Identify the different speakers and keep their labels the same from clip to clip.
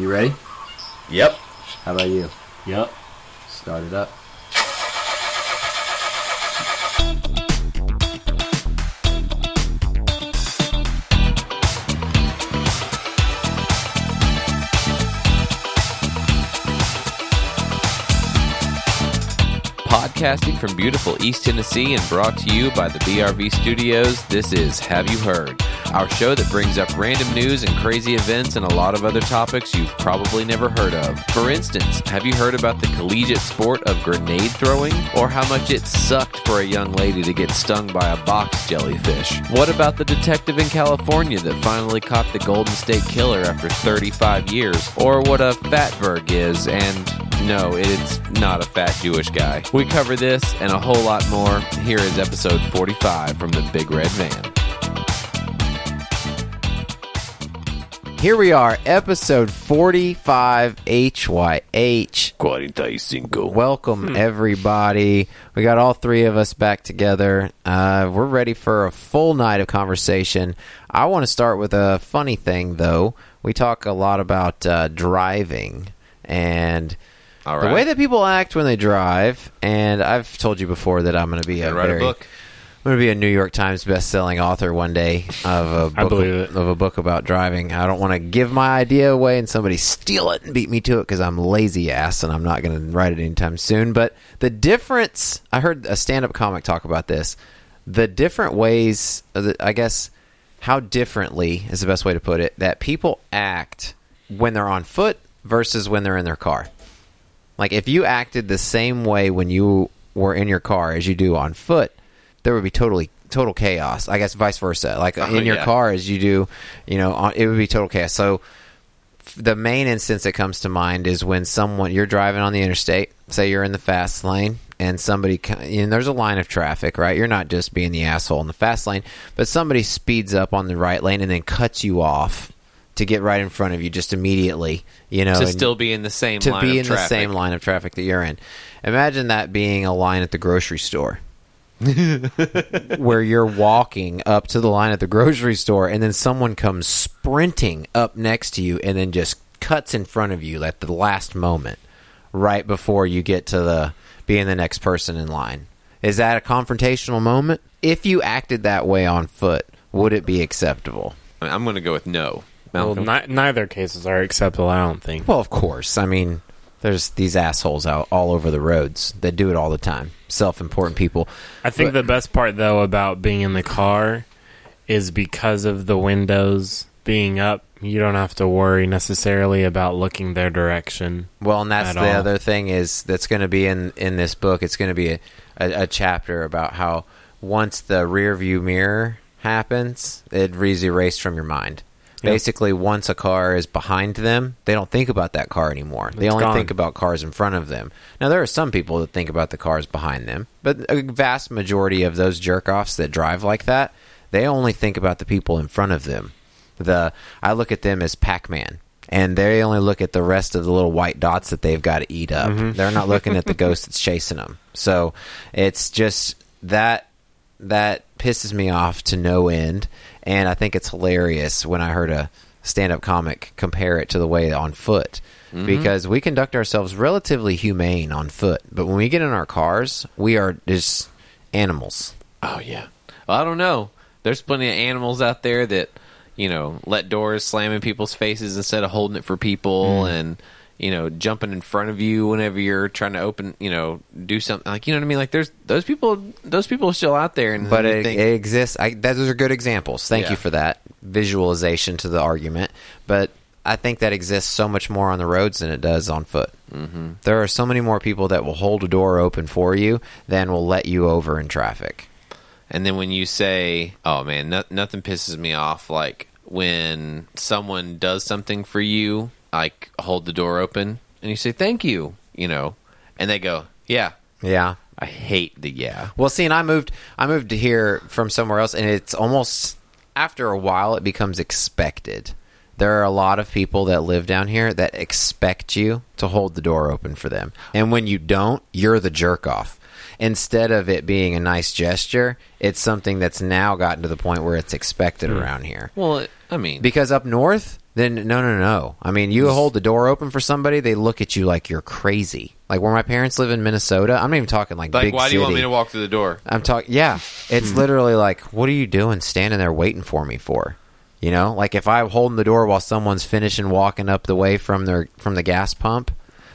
Speaker 1: You ready?
Speaker 2: Yep.
Speaker 1: How about you?
Speaker 3: Yep.
Speaker 1: Start it up.
Speaker 2: Podcasting from beautiful East Tennessee and brought to you by the BRV Studios, this is Have You Heard? Our show that brings up random news and crazy events and a lot of other topics you've probably never heard of. For instance, have you heard about the collegiate sport of grenade throwing? Or how much it sucked for a young lady to get stung by a box jellyfish? What about the detective in California that finally caught the Golden State Killer after 35 years? Or what a fatberg is and no, it's not a fat Jewish guy. We cover this and a whole lot more. Here is episode 45 from the Big Red Van.
Speaker 1: Here we are, episode 45 HYH.
Speaker 2: 45.
Speaker 1: Welcome, everybody. We got all three of us back together. Uh, we're ready for a full night of conversation. I want to start with a funny thing, though. We talk a lot about uh, driving and
Speaker 2: All
Speaker 1: the way that people act when they drive. And I've told you before that I'm going to be a
Speaker 2: write
Speaker 1: very,
Speaker 2: a book.
Speaker 1: I'm going to be a New York Times best-selling author one day of a book of, of a book about driving. I don't want to give my idea away and somebody steal it and beat me to it because I'm lazy ass and I'm not going to write it anytime soon. But the difference, I heard a stand-up comic talk about this. The different ways, uh, I guess, how differently is the best way to put it that people act when they're on foot versus when they're in their car. Like if you acted the same way when you were in your car as you do on foot, there would be totally total chaos. I guess vice versa. Like
Speaker 2: Oh,
Speaker 1: in your
Speaker 2: yeah.
Speaker 1: car as you do, you know, on, it would be total chaos. So the main instance that comes to mind is when someone you're driving on the interstate, say you're in the fast lane and somebody and there's a line of traffic, right? You're not just being the asshole in the fast lane, but somebody speeds up on the right lane and then cuts you off to get right in front of you just immediately, you know,
Speaker 2: to still be in the same
Speaker 1: to
Speaker 2: line
Speaker 1: be in the same line of traffic that you're in. Imagine that being a line at the grocery store. where you're walking up to the line at the grocery store and then someone comes sprinting up next to you and then just cuts in front of you at the last moment right before you get to the being the next person in line. Is that a confrontational moment? If you acted that way on foot, would it be acceptable?
Speaker 2: I'm going to go with no.
Speaker 3: Well, ni- neither cases are acceptable. I don't think.
Speaker 1: Well, of course. I mean, there's these assholes out all over the roads that do it all the time. Self-important people.
Speaker 3: I think
Speaker 1: But-
Speaker 3: the best part though about being in the car is because of the windows being up. You don't have to worry necessarily about looking their direction.
Speaker 1: Well, and that's the
Speaker 3: all.
Speaker 1: other thing is that's going to be in in this book. It's going to be a, a, a chapter about how once the rear view mirror happens, it is erased from your mind.
Speaker 3: Yep.
Speaker 1: Basically, once a car is behind them, they don't think about that car anymore. They only
Speaker 3: gone.
Speaker 1: think about cars in front of them. Now, there are some people that think about the cars behind them, but a vast majority of those jerk offs that drive like that, they only think about the people in front of them. The I look at them as Pac-Man, and they only look at the rest of the little white dots that they've got to eat up. Mm-hmm. They're not looking at the ghost that's chasing them. So it's just that that pisses me off to no end, and I think it's hilarious when I heard a stand-up comic compare it to the way on foot. Mm-hmm. Because we conduct ourselves relatively humane on foot, but when we get in our cars, we are just animals.
Speaker 2: Oh yeah. Well, I don't know. There's plenty of animals out there that you know let doors slam in people's faces instead of holding it for people, mm. and you know jumping in front of you whenever you're trying to open, you know, do something like you know what I mean. Like there's those people. Those people are still out there, and
Speaker 1: but it,
Speaker 2: think-
Speaker 1: it exists. I, those are good examples. Thank
Speaker 2: Yeah.
Speaker 1: you for that visualization to the argument. But I think that exists so much more on the roads than it does on foot. Mm-hmm. There are so many more people that will hold a door open for you than will let you over in traffic.
Speaker 2: And then when you say, "Oh man, no- nothing pisses me off," like when someone does something for you, like hold the door open, and you say, "Thank you," you know, and they go, "Yeah."
Speaker 1: Yeah.
Speaker 2: I hate the yeah.
Speaker 1: Well, see, and I moved. I moved to here from somewhere else, and it's almost after a while it becomes expected. There are a lot of people that live down here that expect you to hold the door open for them, and when you don't, you're the jerk off. Instead of it being a nice gesture, it's something that's now gotten to the point where it's expected hmm. around here.
Speaker 2: Well, I mean,
Speaker 1: Because up north, then no, no, no. I mean, you hold the door open for somebody, they look at you like you're crazy. Like where my parents live in Minnesota, I'm not even talking like,
Speaker 2: Like,
Speaker 1: big
Speaker 2: why do you want me to walk through the door?
Speaker 1: I'm talking. Yeah,
Speaker 2: Hmm.
Speaker 1: it's literally like, what are you doing, standing there waiting for me for? You know, like if I'm holding the door while someone's finishing walking up the way from their from the gas pump,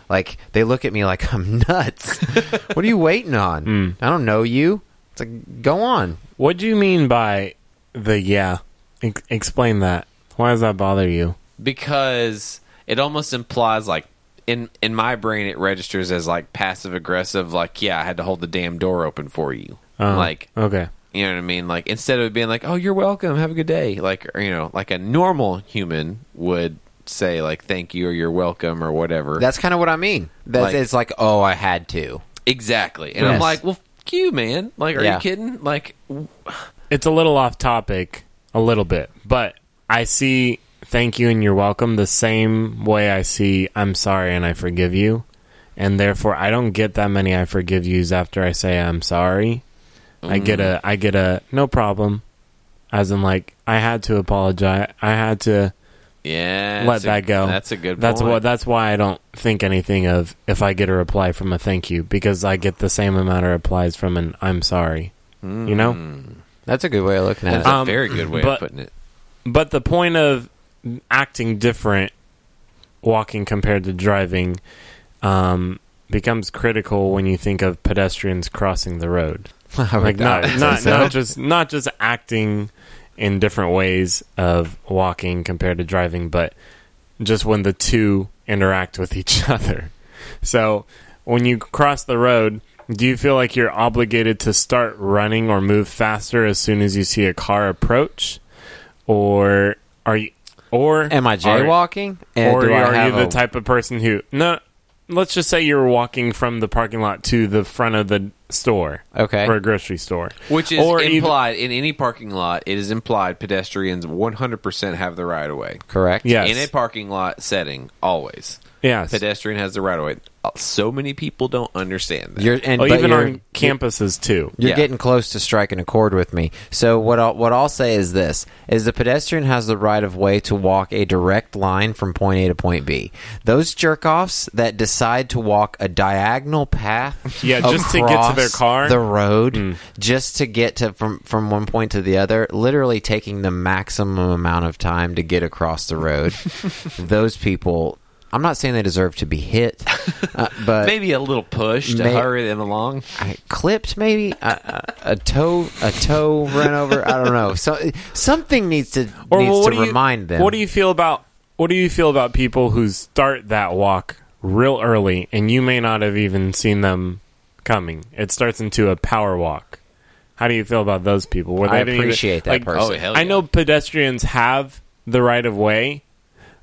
Speaker 1: like they look at me like I'm nuts. what are you waiting on?
Speaker 2: Hmm.
Speaker 1: I don't know you. It's like, go on.
Speaker 3: What do you mean by the yeah? Ex- explain that. Why does that bother you?
Speaker 2: because it almost implies like in in my brain it registers as like passive aggressive like yeah i had to hold the damn door open for you
Speaker 3: Uh,
Speaker 2: like
Speaker 3: okay,
Speaker 2: you know what i mean like instead of being like oh you're welcome have a good day like or, you know like a normal human would say like thank you or you're welcome or whatever
Speaker 1: That's kind of what I mean. That's
Speaker 2: Like-
Speaker 1: it's like, oh, I had to.
Speaker 2: exactly and i'm
Speaker 1: Yes.
Speaker 2: like well fuck you man like are
Speaker 1: Yeah.
Speaker 2: you kidding like
Speaker 3: it's a little off topic, a little bit, but I see thank you and you're welcome the same way I see I'm sorry and I forgive you, and therefore I don't get that many I forgive yous after I say I'm sorry. I get a I get a no problem, as in like I had to apologize. I had to
Speaker 2: yeah
Speaker 3: let
Speaker 2: that's a-
Speaker 3: that go.
Speaker 2: that's a good
Speaker 3: That's
Speaker 2: point.
Speaker 3: what. That's why I don't think anything of if I get a reply from a thank you because I get the same amount of replies from an I'm sorry. You know.
Speaker 1: That's a good way of looking at
Speaker 2: that's
Speaker 1: it.
Speaker 2: a
Speaker 3: Um,
Speaker 2: very good way
Speaker 3: but-
Speaker 2: of putting it
Speaker 3: But the point of acting different, walking compared to driving, um, becomes critical when you think of pedestrians crossing the road. Like not not
Speaker 1: so.
Speaker 3: not just not just acting in different ways of walking compared to driving, but just when the two interact with each other. So when you cross the road, do you feel like you're obligated to start running or move faster as soon as you see a car approach, or are you? Or
Speaker 1: Am I jaywalking? And
Speaker 3: or
Speaker 1: do I
Speaker 3: are you the
Speaker 1: a-
Speaker 3: type of person who no? Let's just say you're walking from the parking lot to the front of the store
Speaker 1: Okay.
Speaker 3: or a grocery store,
Speaker 2: Which is
Speaker 3: Or even-
Speaker 2: implied in any parking lot. It is implied pedestrians 100% have the right of way.
Speaker 1: Correct.
Speaker 3: Yes.
Speaker 2: In a parking lot setting, always
Speaker 3: yes.
Speaker 2: pedestrian has the right of way. So many people don't understand that.
Speaker 1: You're and
Speaker 3: Oh, even
Speaker 1: you're-
Speaker 3: on campuses too.
Speaker 1: You're
Speaker 2: Yeah.
Speaker 1: getting close to striking a chord with me. So what I'll, what I'll say is this: is the pedestrian has the right of way to walk a direct line from point A to point B. Those jerk offs that decide to walk a diagonal path,
Speaker 3: Yeah, just to get to their car?
Speaker 1: the road,
Speaker 3: Mm.
Speaker 1: just to get to from from one point to the other, literally taking the maximum amount of time to get across the road. those people. I'm not saying they deserve to be hit, uh, but
Speaker 2: Maybe a little push to
Speaker 1: May-
Speaker 2: hurry them along.
Speaker 1: I clipped maybe a, a, a toe a toe run over I don't know so something needs to
Speaker 3: Or
Speaker 1: needs
Speaker 3: well,
Speaker 1: to
Speaker 3: do you,
Speaker 1: remind them
Speaker 3: What do you feel about what do you feel about people who start that walk real early and you may not have even seen them coming? It starts into a power walk. How do you feel about those people? Where
Speaker 1: I
Speaker 3: didn't even-
Speaker 1: appreciate that
Speaker 3: like,
Speaker 1: person
Speaker 2: Oh, hell
Speaker 3: I know pedestrians have the right of way,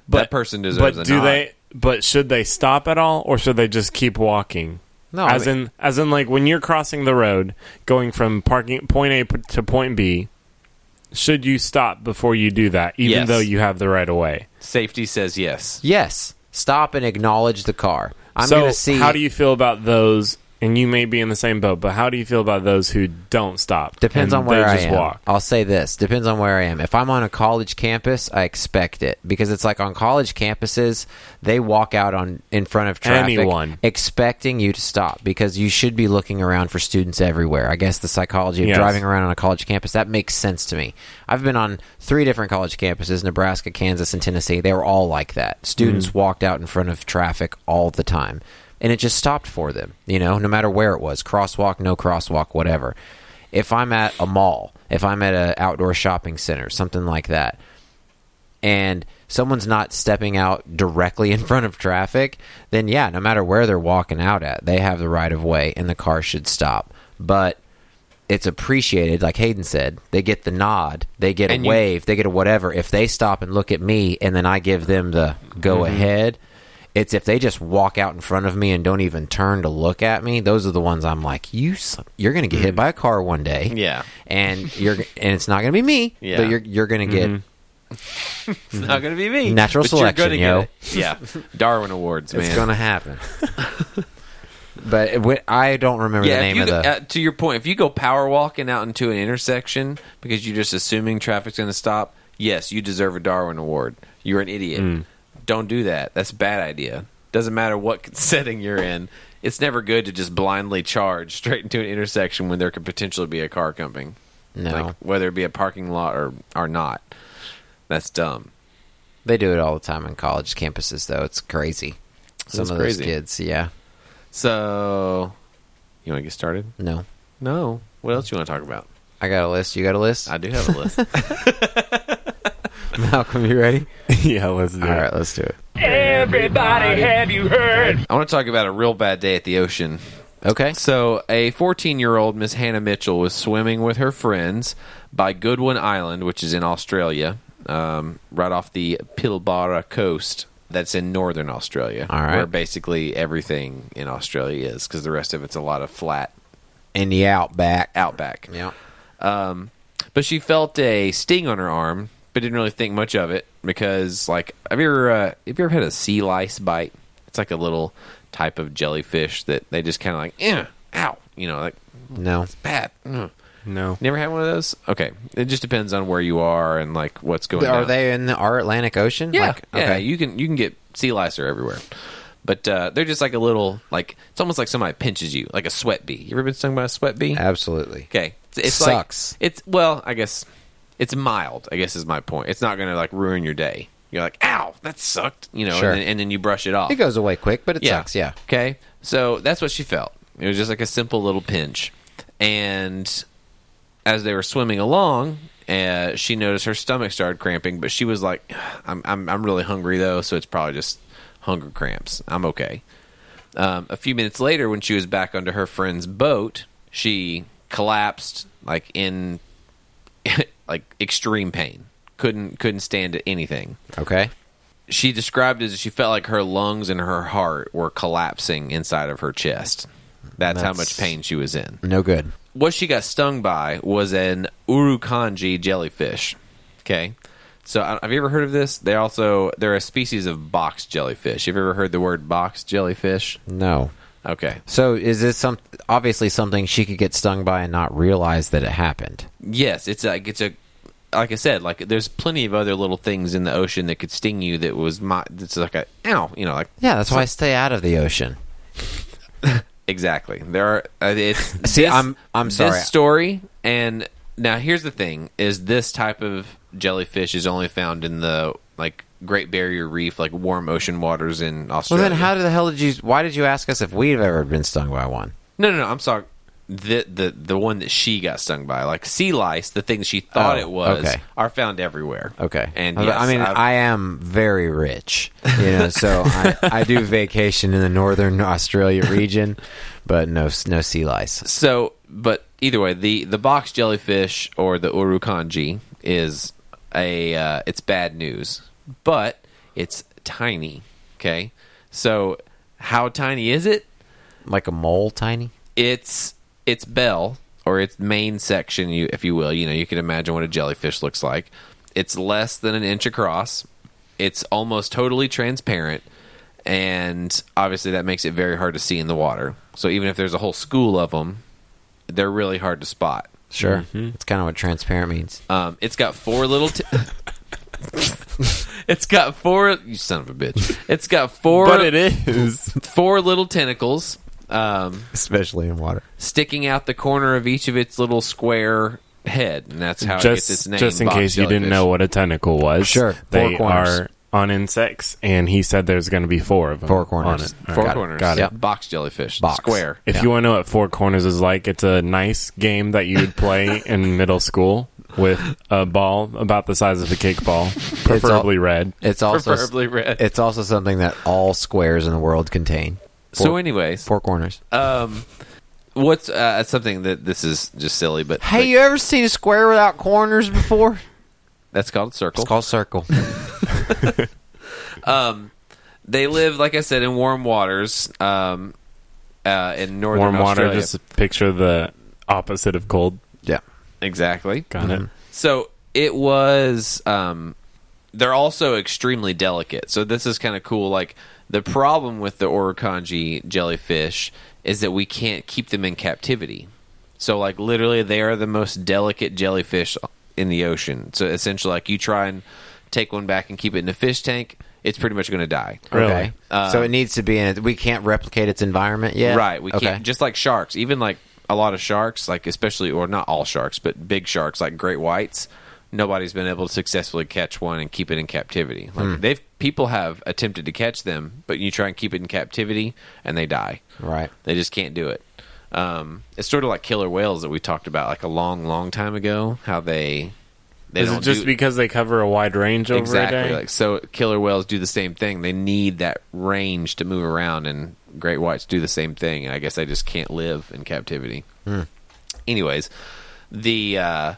Speaker 3: but
Speaker 2: that person deserves
Speaker 3: but
Speaker 2: a
Speaker 3: do
Speaker 2: nod.
Speaker 3: they? But should they stop at all, or should they just keep walking?
Speaker 1: No, I
Speaker 3: as
Speaker 1: mean-
Speaker 3: in, as in, like when you're crossing the road, going from parking point A to point B, should you stop before you do that, even
Speaker 2: Yes.
Speaker 3: though you have the right of way?
Speaker 2: Safety says yes.
Speaker 1: yes stop and acknowledge the car I'm
Speaker 3: so,
Speaker 1: gonna see
Speaker 3: how do you feel about those? And you may be in the same boat, but how do you feel about those who don't stop?
Speaker 1: Depends on where I
Speaker 3: just
Speaker 1: am.
Speaker 3: walk.
Speaker 1: I'll say this: depends on where I am. If I'm on a college campus, I expect it because it's like on college campuses, they walk out on in front of traffic,
Speaker 3: Anyone.
Speaker 1: expecting you to stop because you should be looking around for students everywhere. I guess the psychology of
Speaker 3: Yes.
Speaker 1: driving around on a college campus that makes sense to me. I've been on three different college campuses: Nebraska, Kansas, and Tennessee. They were all like that. Students
Speaker 3: Mm-hmm.
Speaker 1: walked out in front of traffic all the time. And it just stopped for them, you know, no matter where it was crosswalk, no crosswalk, whatever if I'm at a mall, if I'm at an outdoor shopping center, something like that, and someone's not stepping out directly in front of traffic, then yeah, no matter where they're walking out at, they have the right of way and the car should stop. But it's appreciated, like Hayden said. They get the nod, they get
Speaker 2: And
Speaker 1: a
Speaker 2: you-
Speaker 1: wave, they get a whatever. If they stop and look at me and then I give them the go
Speaker 2: Mm-hmm.
Speaker 1: ahead, it's if they just walk out in front of me and don't even turn to look at me. Those are the ones I'm like, you, you're going to get hit by a car one day
Speaker 2: Mm. Yeah.
Speaker 1: and you're and it's not going to be me,
Speaker 2: Yeah.
Speaker 1: but you're you're going to get
Speaker 2: It's not going to be me.
Speaker 1: Natural selection, yo.
Speaker 2: Yeah. Darwin Awards, man.
Speaker 1: it's going to happen. but it, I don't remember
Speaker 2: yeah,
Speaker 1: the name of
Speaker 2: go,
Speaker 1: the.
Speaker 2: uh, to your point, if you go power walking out into an intersection because you're just assuming traffic's going to stop, yes, you deserve a Darwin Award. You're an idiot. Don't do that. That's a bad idea. Doesn't matter what setting you're in. It's never good to just blindly charge straight into an intersection when there could potentially be a car coming.
Speaker 1: No,
Speaker 2: Like whether it be a parking lot or or not. That's dumb.
Speaker 1: they do it all the time on college campuses, though. It's crazy. Some
Speaker 2: That's
Speaker 1: of
Speaker 2: crazy.
Speaker 1: those kids, yeah.
Speaker 2: So, you want to get started?
Speaker 1: No,
Speaker 2: No. What else you want to talk about?
Speaker 1: I got a list. You got a list?
Speaker 2: I do have a list.
Speaker 1: Malcolm, you ready?
Speaker 3: yeah, let's do
Speaker 1: All
Speaker 3: it.
Speaker 1: right, let's do it.
Speaker 4: Everybody, have you heard?
Speaker 2: I want to talk about a real bad day at the ocean.
Speaker 1: Okay.
Speaker 2: So, a 14 year old Miss Hannah Mitchell was swimming with her friends by Goodwin Island, which is in Australia, um, right off the Pilbara coast. That's in northern Australia,
Speaker 1: All right.
Speaker 2: where basically everything in Australia is, because the rest of it's a lot of flat
Speaker 1: In the outback.
Speaker 2: outback.
Speaker 1: Yeah.
Speaker 2: Um, but she felt a sting on her arm, but didn't really think much of it because, like, have you ever uh, have you ever had a sea lice bite? It's like a little type of jellyfish that they just kind of like, eh, ow, you know, like
Speaker 1: No.
Speaker 2: bad. Mm.
Speaker 3: No.
Speaker 2: Never had one of those. Okay, it just depends on where you are and like what's going. On.
Speaker 1: Are
Speaker 2: down.
Speaker 1: they in the, our Atlantic Ocean?
Speaker 2: Yeah,
Speaker 1: Like,
Speaker 2: yeah.
Speaker 1: okay.
Speaker 2: You can you can get sea lice are everywhere, but uh, they're just like a little like it's almost like somebody pinches you, like a sweat bee. You ever been stung by a sweat bee?
Speaker 1: Absolutely.
Speaker 2: Okay, it's, it's
Speaker 1: Sucks.
Speaker 2: Like, it's well, I guess it's mild. I guess is my point. It's not going to like ruin your day. You're like, ow, that sucked, you know,
Speaker 1: Sure.
Speaker 2: and, then, and then you brush it off.
Speaker 1: It goes away quick, but it sucks. Yeah.
Speaker 2: Okay, so that's what she felt. It was just like a simple little pinch, and as they were swimming along, uh, she noticed her stomach started cramping. But she was like, "I'm I'm I'm really hungry though, so it's probably just hunger cramps. I'm okay." Um, a few minutes later, when she was back under her friend's boat, she collapsed like in like extreme pain. Couldn't couldn't stand anything
Speaker 1: Okay.
Speaker 2: she described it as she felt like her lungs and her heart were collapsing inside of her chest. That's, how much pain she was in.
Speaker 1: No good.
Speaker 2: What she got stung by was an Irukandji jellyfish. Okay. So have you ever heard of this? They also they're a species of box jellyfish. Have you ever heard the word box jellyfish?
Speaker 1: No.
Speaker 2: Okay.
Speaker 1: So is this some obviously something she could get stung by and not realize that it happened?
Speaker 2: Yes, it's like it's a like I said, like there's plenty of other little things in the ocean that could sting you that was my it's like a ow, you know, like
Speaker 1: Yeah, that's why I stay out of the ocean.
Speaker 2: Exactly. There are. Uh, it's
Speaker 1: See,
Speaker 2: this-
Speaker 1: I'm- I'm sorry.
Speaker 2: This story, and now here's the thing: is this type of jellyfish is only found in the like Great Barrier Reef, like warm ocean waters in Australia.
Speaker 1: Well, then how the hell did you? Why did you ask us if we've ever been stung by one?
Speaker 2: No, no, no. I'm sorry. The the the one that she got stung by, like sea lice, the things she thought
Speaker 1: Oh,
Speaker 2: it was,
Speaker 1: okay.
Speaker 2: are found everywhere.
Speaker 1: Okay,
Speaker 2: and
Speaker 1: I-
Speaker 2: yes,
Speaker 1: I mean,
Speaker 2: I've-
Speaker 1: I am very rich, you know, so I, I do vacation in the northern Australia region, but no, no sea lice.
Speaker 2: So, but either way, the the box jellyfish or the Irukandji is a uh, it's bad news, but it's tiny. Okay, so how tiny is it?
Speaker 1: Like a mole, tiny.
Speaker 2: It's its bell or its main section, you if you will. You know, you can imagine what a jellyfish looks like. It's less than an inch across. It's almost totally transparent, and obviously that makes it very hard to see in the water. So even if there's a whole school of them, they're really hard to spot.
Speaker 1: Sure, that's kind of what transparent means.
Speaker 2: Um, it's got four little. T- it's got four. You son of a bitch! It's got four.
Speaker 3: But it is.
Speaker 2: four little tentacles. Um,
Speaker 1: Especially in water.
Speaker 2: sticking out the corner of each of its little square head, and that's how it gets its
Speaker 3: just
Speaker 2: name.
Speaker 3: just in case you didn't
Speaker 2: jellyfish.
Speaker 3: know what a tentacle was.
Speaker 1: Sure, four
Speaker 3: They
Speaker 1: corners.
Speaker 3: are on insects, and he said there's going to be four of them.
Speaker 1: Four corners.
Speaker 3: On it. All
Speaker 2: Four
Speaker 3: right,
Speaker 2: corners.
Speaker 3: Got it.
Speaker 1: Yep.
Speaker 2: Box jellyfish.
Speaker 1: Box.
Speaker 2: Square.
Speaker 3: If
Speaker 1: Yeah.
Speaker 3: you want to know what four corners is like, it's a nice game that you would play in middle school with a ball about the size of a cake ball, preferably red.
Speaker 1: It's also
Speaker 2: Preferably red.
Speaker 1: It's also something that all squares in the world contain.
Speaker 2: so, anyways,
Speaker 1: four corners.
Speaker 2: um, what's uh, something that this is just silly, but
Speaker 1: Hey,
Speaker 2: but
Speaker 1: you ever seen a square without corners before?
Speaker 2: That's called circle.
Speaker 1: It's called circle.
Speaker 2: Um, they live, like I said, in warm waters. Um, uh, in northern
Speaker 3: Warm water,
Speaker 2: Australia.
Speaker 3: just picture the opposite of cold.
Speaker 1: yeah.
Speaker 2: exactly.
Speaker 3: Got it.
Speaker 2: So it was. Um, they're also extremely delicate. So this is kind of cool. Like the problem with the Irukandji jellyfish is that we can't keep them in captivity. So like literally, they are the most delicate jellyfish in the ocean. So essentially, like you try and take one back and keep it in a fish tank, it's pretty much going to die.
Speaker 3: Really?
Speaker 1: Okay.
Speaker 2: Uh,
Speaker 1: so it needs to be in it. We can't replicate its environment yet.
Speaker 2: Right. We
Speaker 1: okay.
Speaker 2: can't just like sharks, even like a lot of sharks, like especially or not all sharks, but big sharks like great whites. Nobody's been able to successfully catch one and keep it in captivity. Like
Speaker 1: Hmm.
Speaker 2: they've people have attempted to catch them, but you try and keep it in captivity and they die.
Speaker 1: Right.
Speaker 2: They just can't do it. Um, it's sort of like killer whales that we talked about like a long, long time ago. How they they
Speaker 3: Is
Speaker 2: don't
Speaker 3: it just
Speaker 2: do,
Speaker 3: because they cover a wide range over
Speaker 2: exactly
Speaker 3: a day?
Speaker 2: like so. Killer whales do the same thing. They need that range to move around, and great whites do the same thing. And I guess they just can't live in captivity. Anyways, the uh,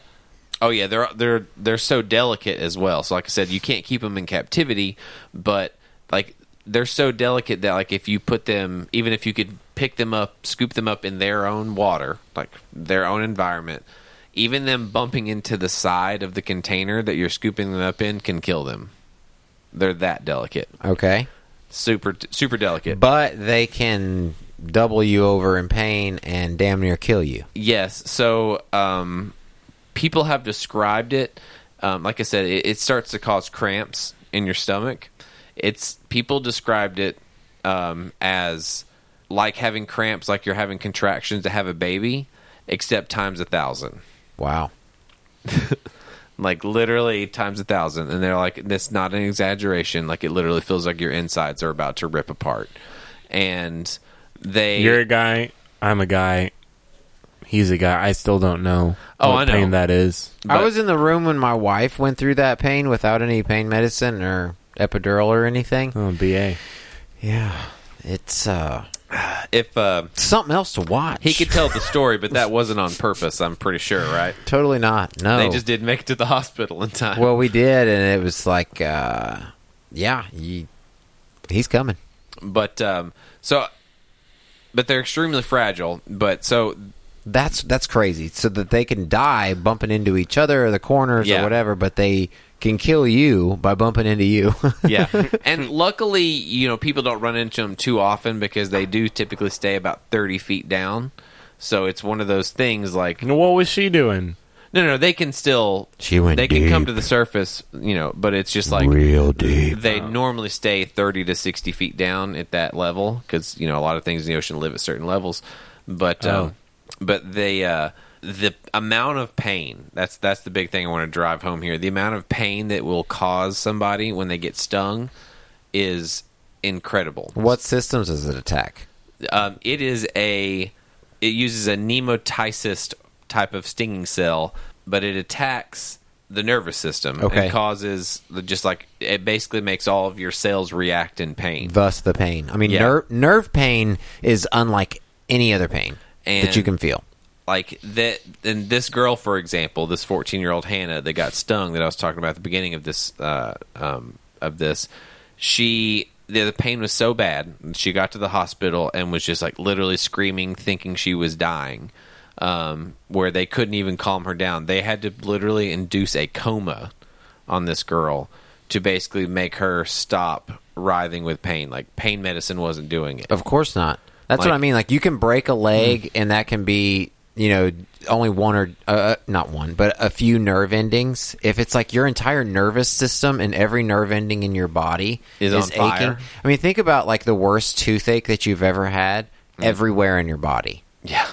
Speaker 2: oh yeah, they're they're they're so delicate as well. So like I said, you can't keep them in captivity, but like they're so delicate that like if you put them, even if you could pick them up, scoop them up in their own water, like their own environment. Even them bumping into the side of the container that you're scooping them up in can kill them. They're that delicate,
Speaker 1: Okay.
Speaker 2: super super delicate.
Speaker 1: But they can double you over in pain and damn near kill you.
Speaker 2: Yes. So um, people have described it. Um, like I said, it, it starts to cause cramps in your stomach. It's people described it um, as like having cramps, like you're having contractions to have a baby, except times a thousand.
Speaker 1: Wow.
Speaker 2: Like literally times a thousand, and they're like, "That's not an exaggeration. Like it literally feels like your insides are about to rip apart." And they,
Speaker 3: You're a guy. I'm a guy. He's a guy. I still don't know
Speaker 2: Oh,
Speaker 3: what
Speaker 2: I know.
Speaker 3: pain that is.
Speaker 1: I was in the room when my wife went through that pain without any pain medicine or epidural or anything.
Speaker 3: Oh, BA.
Speaker 1: Yeah. It's uh
Speaker 2: if uh,
Speaker 1: something else to watch.
Speaker 2: he could tell the story, but that wasn't on purpose. I'm pretty sure, right?
Speaker 1: totally not. No.
Speaker 2: They just didn't make it to the hospital in time.
Speaker 1: Well, we did and it was like uh yeah, he, he's coming.
Speaker 2: but um, so, but they're extremely fragile. But so
Speaker 1: That's that's crazy. So that they can die bumping into each other or the corners
Speaker 2: Yeah.
Speaker 1: or whatever, but they can kill you by bumping into you.
Speaker 2: yeah, and luckily, you know, people don't run into them too often because they do typically stay about thirty feet down. So it's one of those things like
Speaker 3: What was she doing?
Speaker 2: no, no, they can still
Speaker 1: She went
Speaker 2: they can come to the surface, you know, but it's just like
Speaker 1: Real deep.
Speaker 2: they normally stay 30 to 60 feet down at that level because you know a lot of things in the ocean live at certain levels but
Speaker 3: Oh.
Speaker 2: um, but they uh, the amount of pain that's that's the big thing i want to drive home here the amount of pain that will cause somebody when they get stung is incredible
Speaker 1: What systems does it attack?
Speaker 2: um, it is a it uses a nematocyst type of stinging cell, but it attacks the nervous system
Speaker 1: Okay.
Speaker 2: and causes just like it basically makes all of your cells react in pain.
Speaker 1: Thus the pain. I mean
Speaker 2: Yeah.
Speaker 1: nerve nerve pain is unlike any other pain
Speaker 2: And-
Speaker 1: that you can feel.
Speaker 2: Like that and this girl for example this 14 year old hannah that got stung that i was talking about at the beginning of this uh, um, of this she the, the pain was so bad. She got to the hospital and was just like literally screaming thinking she was dying um, where they couldn't even calm her down. They had to literally induce a coma on this girl to basically make her stop writhing with pain. Like pain medicine wasn't doing it.
Speaker 1: Of course not. That's what I mean. Like you can break a leg, and that can be you know only one or uh, not one, but a few nerve endings. If it's like your entire nervous system and every nerve ending in your body
Speaker 2: Is on fire.
Speaker 1: I mean, think about like the worst toothache that you've ever had. Everywhere in your body,
Speaker 2: yeah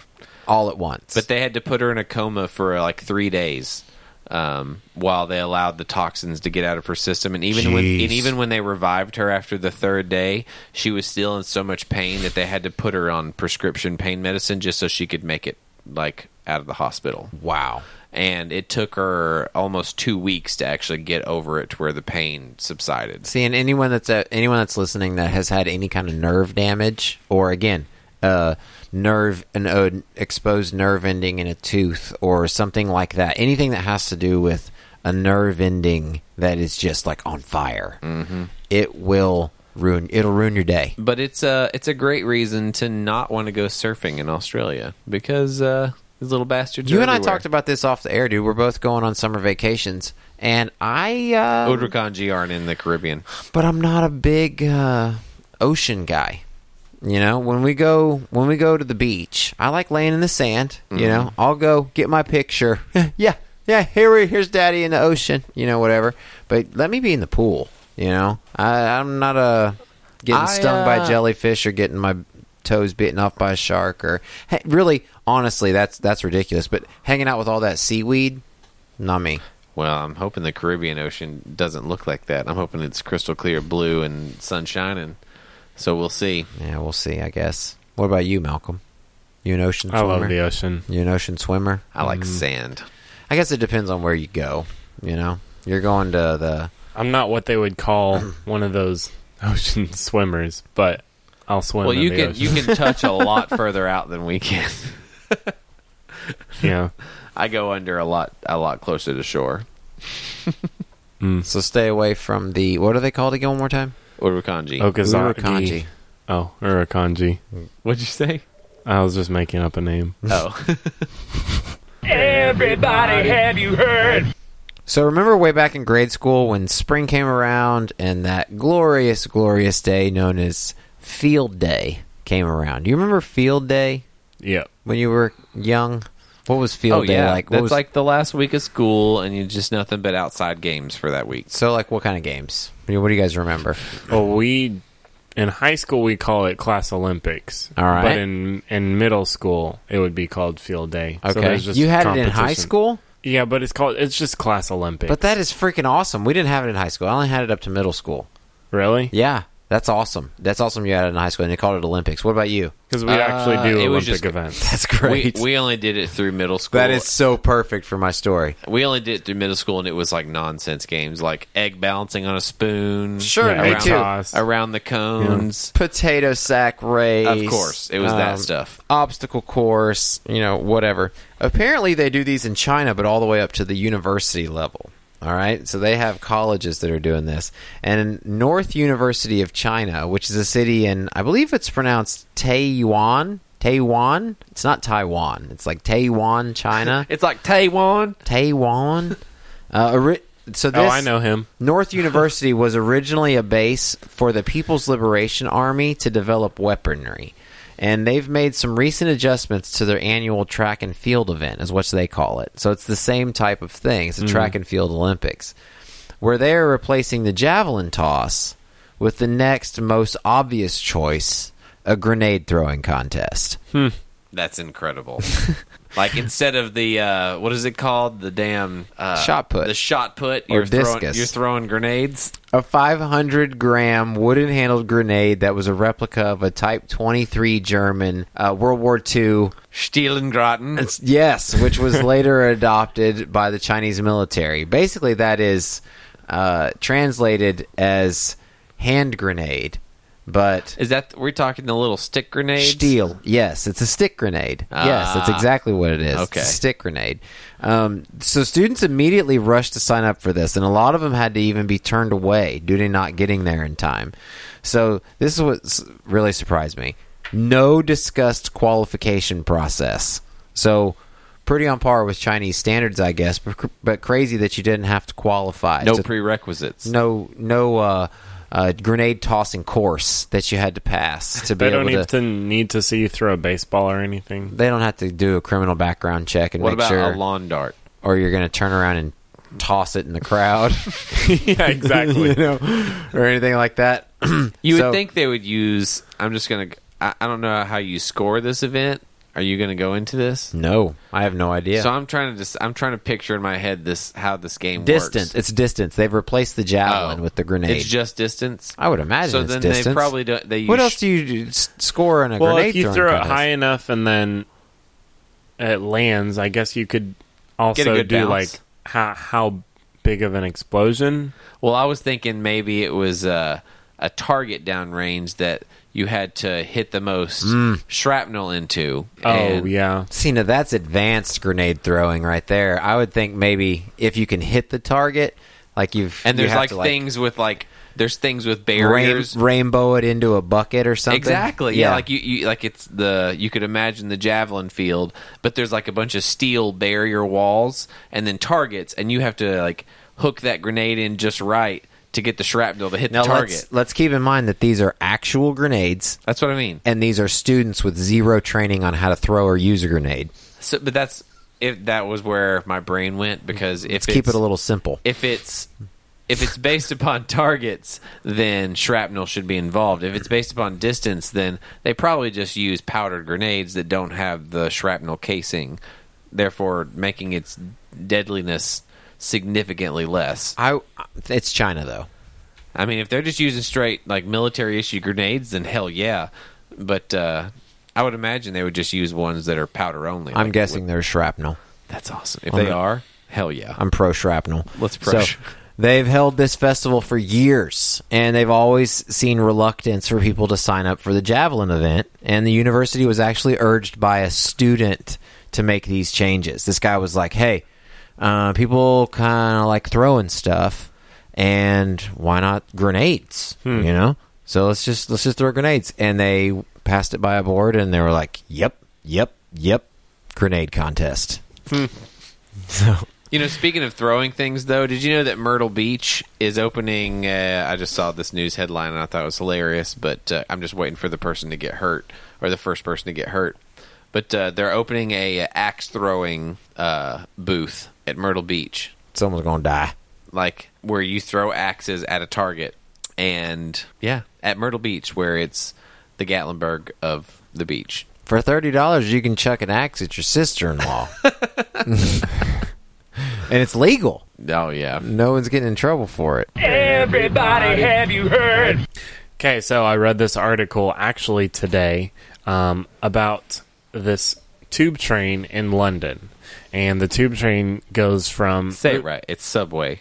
Speaker 1: all at once.
Speaker 2: But they had to put her in a coma for uh, like three days um, while they allowed the toxins to get out of her system. And even when and even when they revived her after the third day, she was still in so much pain that they had to put her on prescription pain medicine just so she could make it like out of the hospital.
Speaker 1: wow.
Speaker 2: And it took her almost two weeks to actually get over it to where the pain subsided.
Speaker 1: See, and anyone that's uh, anyone that's listening that has had any kind of nerve damage, or again, uh, nerve an uh, exposed nerve ending in a tooth, or something like that, anything that has to do with a nerve ending that is just like on fire, mm-hmm. it will ruin. It'll ruin your day.
Speaker 2: But it's a it's a great reason to not want to go surfing in Australia because uh, these little bastards.
Speaker 1: You and I talked about this off the air, dude. We're both going on summer vacations, and I, uh,
Speaker 2: aren't in the Caribbean.
Speaker 1: but I'm not a big uh, ocean guy. You know, when we go when we go to the beach, I like laying in the sand. You know, I'll go get my picture. yeah, yeah, here we, here's Daddy in the ocean, you know, whatever. But let me be in the pool, you know. I, I'm not uh, getting
Speaker 2: I,
Speaker 1: stung by
Speaker 2: uh,
Speaker 1: jellyfish or getting my toes bitten off by a shark or hey, really, honestly, that's that's ridiculous. But hanging out with all that seaweed, not me.
Speaker 2: Well, I'm hoping the Caribbean Ocean doesn't look like that. I'm hoping it's crystal clear blue and sun shining. So we'll see.
Speaker 1: Yeah, we'll see. I guess. What about you, Malcolm? You an ocean
Speaker 3: I love the ocean.
Speaker 1: You an ocean swimmer?
Speaker 2: I like sand.
Speaker 1: I guess it depends on where you go. You know, you're going to the
Speaker 3: I'm not what they would call one of those ocean swimmers, but I'll swim.
Speaker 2: Well,
Speaker 3: in
Speaker 2: you
Speaker 3: the
Speaker 2: can
Speaker 3: ocean.
Speaker 2: you can touch a lot further out than we can.
Speaker 3: yeah.
Speaker 2: I go under a lot a lot closer to shore. Hmm.
Speaker 1: so stay away from the what are they called again? One more time.
Speaker 2: Irukandji.
Speaker 3: Okazaki.
Speaker 1: Irukandji.
Speaker 3: Oh, Urakanji.
Speaker 2: What'd you say?
Speaker 3: I was just making up a name.
Speaker 2: Oh,
Speaker 4: Everybody, have you heard?
Speaker 1: So remember way back in grade school when spring came around and that glorious, glorious day known as Field Day came around. Do you remember Field Day
Speaker 3: Yeah.
Speaker 1: when you were young? What was Field
Speaker 2: oh
Speaker 1: Day
Speaker 2: yeah.
Speaker 1: like? What
Speaker 2: That's
Speaker 1: was,
Speaker 2: like the last week of school, and you just nothing but outside games for that week.
Speaker 1: so like what kind of games? I mean, What do you guys remember?
Speaker 3: Well, we in high school we call it class Olympics.
Speaker 1: All right.
Speaker 3: But in in middle school it would be called field day.
Speaker 1: Okay,
Speaker 3: there's just
Speaker 1: you had it in high school,
Speaker 3: Yeah, but it's called it's just class Olympics.
Speaker 1: but that is freaking awesome. We didn't have it in high school. I only had it up to middle school.
Speaker 3: really
Speaker 1: Yeah, that's awesome. That's awesome. You had it in high school and they called it Olympics. What about you?
Speaker 3: because we
Speaker 2: Uh,
Speaker 3: actually do
Speaker 2: it was
Speaker 3: Olympic
Speaker 2: just-
Speaker 3: events.
Speaker 1: That's
Speaker 2: We, we only did it through middle school.
Speaker 1: that is so perfect for my story.
Speaker 2: We only did it through middle school, and it was like nonsense games, like egg balancing on a spoon.
Speaker 1: Sure,
Speaker 3: Yeah,
Speaker 1: me
Speaker 3: around
Speaker 1: too.
Speaker 3: toss.
Speaker 2: Around the cones.
Speaker 1: Potato sack race.
Speaker 2: Of course, it was that
Speaker 1: um,
Speaker 2: stuff.
Speaker 1: Obstacle course, you know, whatever. Apparently, they do these in China, but all the way up to the university level. All right, so they have colleges that are doing this, and North University of China, which is a city in, I believe it's pronounced Taiyuan. Taiwan. It's not Taiwan. It's like Taiwan, China.
Speaker 2: It's like Taiwan.
Speaker 1: Taiwan. Uh, ori- so this,
Speaker 3: oh, I know him.
Speaker 1: North University was originally a base for the People's Liberation Army to develop weaponry. And they've made some recent adjustments to their annual track and field event, is what they call it. So it's the same type of thing. It's the track and field Olympics, where they are replacing the javelin toss with the next most obvious choice a grenade throwing contest. Hmm.
Speaker 2: That's incredible. like instead of the uh, what is it called? The damn uh,
Speaker 1: Shot put.
Speaker 2: The shot put.
Speaker 1: Or
Speaker 2: You're throwing.
Speaker 1: discus.
Speaker 2: You're throwing grenades.
Speaker 1: a 500 gram wooden handled grenade that was a replica of a Type 23 German uh, World War II.
Speaker 2: Stielhandgranate.
Speaker 1: It's- Yes, which was later adopted by the Chinese military. Basically, that is uh, translated as hand grenade, but
Speaker 2: Is that we're talking the little stick grenade?
Speaker 1: Steel. Yes, it's a stick grenade. yes, that's
Speaker 2: Ah.
Speaker 1: exactly what it is.
Speaker 2: Okay.
Speaker 1: Stick grenade. Um, so students immediately rushed to sign up for this, and a lot of them had to even be turned away due to not getting there in time. So this is what really surprised me. No discussed qualification process. So pretty on par with Chinese standards, I guess, but, cr- but crazy that you didn't have to qualify.
Speaker 2: No
Speaker 1: So-
Speaker 2: prerequisites.
Speaker 1: no, no uh, uh, grenade tossing course that you had to pass to be
Speaker 3: They don't
Speaker 1: to
Speaker 3: even need to see you throw a baseball or anything.
Speaker 1: they don't have to do a criminal background check and
Speaker 2: What
Speaker 1: make
Speaker 2: about
Speaker 1: sure,
Speaker 2: a lawn dart?
Speaker 1: or you're going to turn around and toss it in the crowd,
Speaker 3: yeah, exactly.
Speaker 1: you know, or anything like that.
Speaker 2: You
Speaker 1: So-
Speaker 2: would think they would use. I'm just gonna. I, I don't know how you score this event. Are you gonna go into this?
Speaker 1: No, I have no idea.
Speaker 2: So I'm trying to just. I'm trying to picture in my head this how this game works.
Speaker 1: distance.
Speaker 2: works.
Speaker 1: It's distance. They've replaced the javelin
Speaker 2: Oh.
Speaker 1: with the grenade.
Speaker 2: It's just distance.
Speaker 1: I would imagine
Speaker 2: So
Speaker 1: it's
Speaker 2: then
Speaker 1: distance.
Speaker 2: they probably don't. They use
Speaker 1: what else do you do- score in a
Speaker 3: well,
Speaker 1: grenade
Speaker 3: if you
Speaker 1: throwing
Speaker 3: throw it
Speaker 1: contest?
Speaker 3: high enough and then it lands, I guess you could also do
Speaker 2: bounce.
Speaker 3: like how how big of an explosion.
Speaker 2: Well, I was thinking maybe it was uh, a target downrange that you had to hit the most mm. shrapnel into.
Speaker 3: Oh
Speaker 2: and-
Speaker 3: yeah,
Speaker 1: See, now that's advanced grenade throwing right there. I would think maybe if you can hit the target, like you've
Speaker 2: And there's
Speaker 1: have
Speaker 2: like
Speaker 1: to,
Speaker 2: things with like there's things with
Speaker 1: rain,
Speaker 2: barriers.
Speaker 1: rainbow it into a bucket or something.
Speaker 2: Exactly. Yeah. like you, you like it's the you could imagine the javelin field, but there's like a bunch of steel barrier walls and then targets and you have to like hook that grenade in just right to get the shrapnel to hit
Speaker 1: now
Speaker 2: the target.
Speaker 1: let's let's keep in mind that these are actual grenades,
Speaker 2: That's what I mean.
Speaker 1: and these are students with zero training on how to throw or use a grenade.
Speaker 2: So, but that's if that was where my brain went because if
Speaker 1: Let's
Speaker 2: it's,
Speaker 1: keep it a little simple.
Speaker 2: if it's if it's based upon targets, then shrapnel should be involved. If it's based upon distance, then they probably just use powdered grenades that don't have the shrapnel casing, therefore making its deadliness significantly less.
Speaker 1: I it's China though.
Speaker 2: I mean, if they're just using straight like military issue grenades, then hell yeah. But uh, I would imagine they would just use ones that are powder only.
Speaker 1: I'm
Speaker 2: like
Speaker 1: guessing they're shrapnel.
Speaker 2: that's awesome. If
Speaker 1: I'm
Speaker 2: they are, hell yeah.
Speaker 1: I'm pro shrapnel.
Speaker 2: Let's pro-
Speaker 1: So, they've held this festival for years, and they've always seen reluctance for people to sign up for the javelin event. And the university was actually urged by a student to make these changes. This guy was like, "Hey, uh, people kind of like throwing stuff, and why not grenades? You know." So let's just let's just throw grenades, and they passed it by a board, and they were like, "Yep, yep, yep, grenade contest." so
Speaker 2: You know, speaking of throwing things, though, did you know that Myrtle Beach is opening? Uh, I just saw this news headline and I thought it was hilarious, but uh, I'm just waiting for the person to get hurt or the first person to get hurt. But uh, they're opening a axe throwing uh, booth at Myrtle Beach,
Speaker 1: someone's gonna die.
Speaker 2: like where you throw axes at a target, and yeah, at Myrtle Beach, where it's the Gatlinburg of the beach.
Speaker 1: For thirty dollars, you can chuck an axe at your sister-in-law, and it's legal.
Speaker 2: Oh yeah,
Speaker 1: No one's getting in trouble for it.
Speaker 4: Everybody, have you heard?
Speaker 3: Okay, so I read this article actually today um, about this tube train in London, and the tube train goes from
Speaker 2: say it right. It's Subway.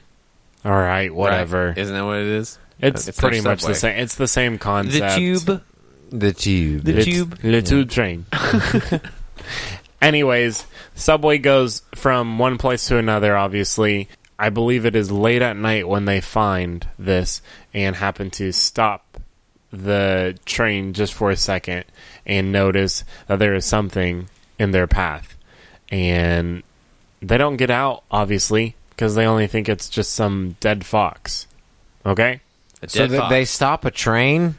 Speaker 3: All right, whatever.
Speaker 2: Right? Isn't that what it is?
Speaker 3: It's,
Speaker 2: It's
Speaker 3: pretty
Speaker 2: their
Speaker 3: much the same. It's the same concept.
Speaker 2: The tube.
Speaker 1: The tube.
Speaker 2: The
Speaker 3: It's
Speaker 2: tube.
Speaker 3: Le tube train. Anyways, subway goes from one place to another. Obviously, I believe it is late at night when they find this and happen to stop the train just for a second and notice that there is something in their path, and they don't get out obviously because they only think it's just some dead fox. Okay.
Speaker 2: A
Speaker 1: so
Speaker 2: dead
Speaker 1: that
Speaker 2: fox.
Speaker 1: they stop a train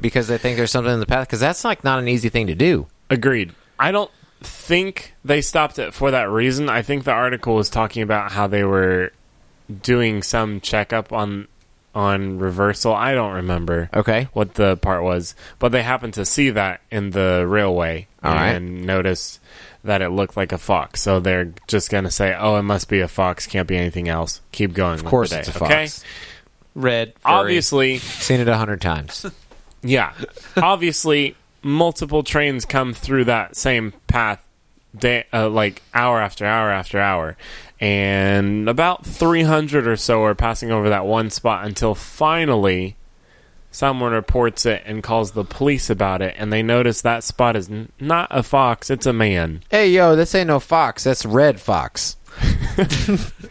Speaker 1: because they think there's something in the path. Because that's like not an easy thing to do.
Speaker 3: Agreed. I don't think they stopped it for that reason. I think the article was talking about how they were doing some checkup on on reversal. I don't remember
Speaker 1: Okay.
Speaker 3: what the part was, but they happened to see that in the railway
Speaker 1: All right.
Speaker 3: and notice that it looked like a fox. So they're just going to say, "Oh, it must be a fox. Can't be anything else. Keep going."
Speaker 1: Of course, it's a fox.
Speaker 3: Okay.
Speaker 2: red. furry.
Speaker 3: Obviously,
Speaker 1: Seen it a hundred times.
Speaker 3: yeah. Obviously, multiple trains come through that same path, day, uh, like hour after hour after hour, and about three hundred or so are passing over that one spot until finally someone reports it and calls the police about it, and they notice that spot is n- not a fox; it's a man.
Speaker 1: hey, yo, this ain't no fox. That's red fox.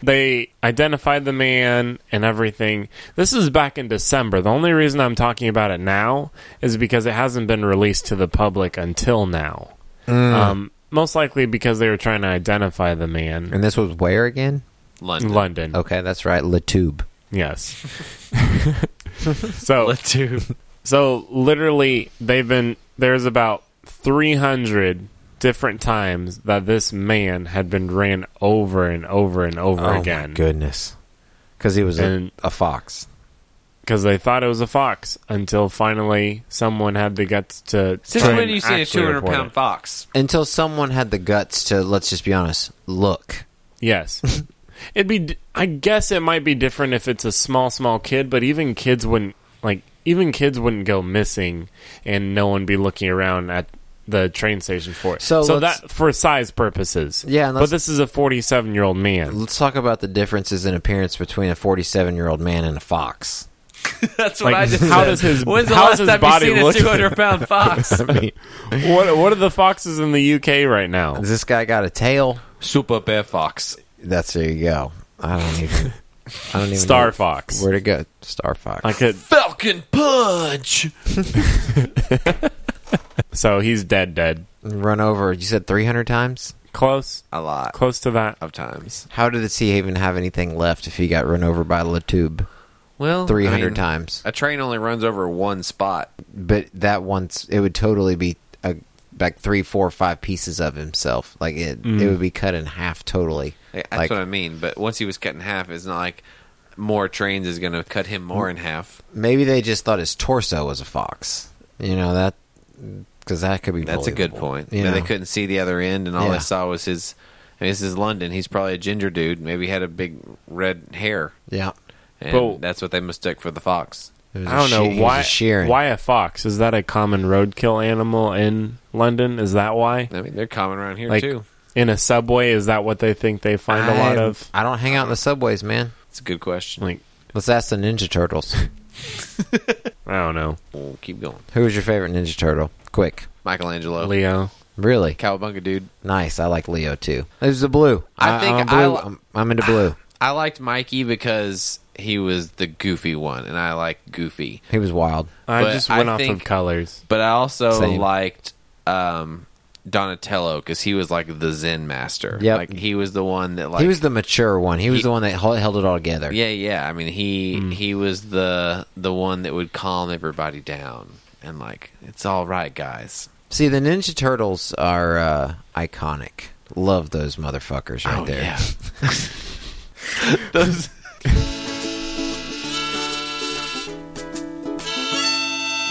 Speaker 3: They identified the man and everything. This is back in December. The only reason I'm talking about it now is because it hasn't been released to the public until now. Um, most likely because they were trying to identify the man.
Speaker 1: And this was where again?
Speaker 2: London.
Speaker 3: London.
Speaker 1: Okay, that's right. Le Tube.
Speaker 3: Yes. so
Speaker 2: tube.
Speaker 3: so literally they've been there's about 300 different times that this man had been ran over and over and over
Speaker 1: oh
Speaker 3: again.
Speaker 1: my goodness. Because he was a,
Speaker 3: And-
Speaker 1: a fox.
Speaker 3: because they thought it was a fox until finally someone had the guts to.
Speaker 2: Since when
Speaker 3: and
Speaker 2: have you seen a 200
Speaker 3: report
Speaker 2: pound
Speaker 3: it.
Speaker 2: fox?
Speaker 1: Until someone had the guts to, let's just be honest, look.
Speaker 3: Yes, it'd be. I guess it might be different if it's a small, small kid, but even kids wouldn't like. Even kids wouldn't go missing, and no one be looking around at the train station for it.
Speaker 1: So
Speaker 3: so that for size purposes.
Speaker 1: Yeah,
Speaker 3: but this is a forty-seven-year-old man.
Speaker 1: Let's talk about the differences in appearance between a 47 year old man and a fox.
Speaker 2: That's
Speaker 3: Like,
Speaker 2: what I just
Speaker 3: how
Speaker 2: said.
Speaker 3: does his-
Speaker 2: When's the
Speaker 3: how's
Speaker 2: last time
Speaker 3: body
Speaker 2: you seen
Speaker 3: look?
Speaker 2: a 200 pound fox?
Speaker 1: I mean,
Speaker 3: what What are the foxes in the UK right now?
Speaker 1: has this guy got a tail?
Speaker 2: Super bear fox.
Speaker 1: That's there you go. I don't even. I don't even.
Speaker 3: Star
Speaker 1: know
Speaker 3: fox.
Speaker 1: Where to go? Star fox.
Speaker 3: I could.
Speaker 2: Falcon punch.
Speaker 3: So he's dead. Dead.
Speaker 1: Run over. You said 300 times.
Speaker 3: Close.
Speaker 2: A lot
Speaker 3: Close to that.
Speaker 2: of times.
Speaker 1: How did the Sea even have anything left if he got run over by La Tube
Speaker 2: Well,
Speaker 1: 300
Speaker 2: I mean,
Speaker 1: times?
Speaker 2: A train only runs over one spot.
Speaker 1: But that once, it would totally be a like three, four, five pieces of himself. Like it,
Speaker 3: Mm.
Speaker 1: it would be cut in half totally.
Speaker 2: Yeah, That's
Speaker 1: like
Speaker 2: what I mean. But once he was cut in half, it's not like more trains is going to cut him more in half.
Speaker 1: maybe they just thought his torso was a fox. You know that because that could be.
Speaker 2: That's a good point.
Speaker 1: You
Speaker 2: But they couldn't see the other end, and all
Speaker 1: Yeah.
Speaker 2: they saw was his. I mean, this is London. He's probably a ginger dude. Maybe he had a big red hair,
Speaker 1: Yeah,
Speaker 2: and
Speaker 3: But-
Speaker 2: that's what they mistook for the fox.
Speaker 1: It was
Speaker 3: I
Speaker 1: a
Speaker 3: don't know
Speaker 1: she-
Speaker 3: why.
Speaker 1: a.
Speaker 3: Why a fox? Is that a common roadkill animal in London? Is that why?
Speaker 2: I mean, they're common around here
Speaker 3: Like
Speaker 2: too.
Speaker 3: In a subway, is that what they think they find a lot of?
Speaker 1: I don't hang out in the subways, man.
Speaker 2: It's a good question.
Speaker 3: Like
Speaker 1: Let's ask the Ninja Turtles.
Speaker 3: I don't know,
Speaker 2: We'll keep going.
Speaker 1: Who was your favorite Ninja Turtle? Quick,
Speaker 2: Michelangelo,
Speaker 3: Leo.
Speaker 1: really
Speaker 2: Cowabunga dude.
Speaker 1: nice. I like Leo too. There's the blue.
Speaker 2: I think
Speaker 1: I'm,
Speaker 2: I
Speaker 1: blue.
Speaker 2: li-
Speaker 1: I'm, I'm into blue.
Speaker 2: I liked Mikey because he was the goofy one, and I like Goofy.
Speaker 1: He was wild.
Speaker 3: I
Speaker 2: But
Speaker 3: just
Speaker 2: I
Speaker 3: went off
Speaker 2: think-
Speaker 3: of colors.
Speaker 2: But I also
Speaker 1: Same.
Speaker 2: liked um, Donatello because he was like the Zen master.
Speaker 1: Yeah,
Speaker 2: like he was the one that like
Speaker 1: he was the mature one. He was
Speaker 2: He-
Speaker 1: the one that held, it all together.
Speaker 2: yeah, yeah. I mean, he he was the the one that would calm everybody down and like it's all right, guys.
Speaker 1: See, the Ninja Turtles are uh, iconic. Love those motherfuckers right
Speaker 2: oh
Speaker 1: there.
Speaker 2: yeah. Those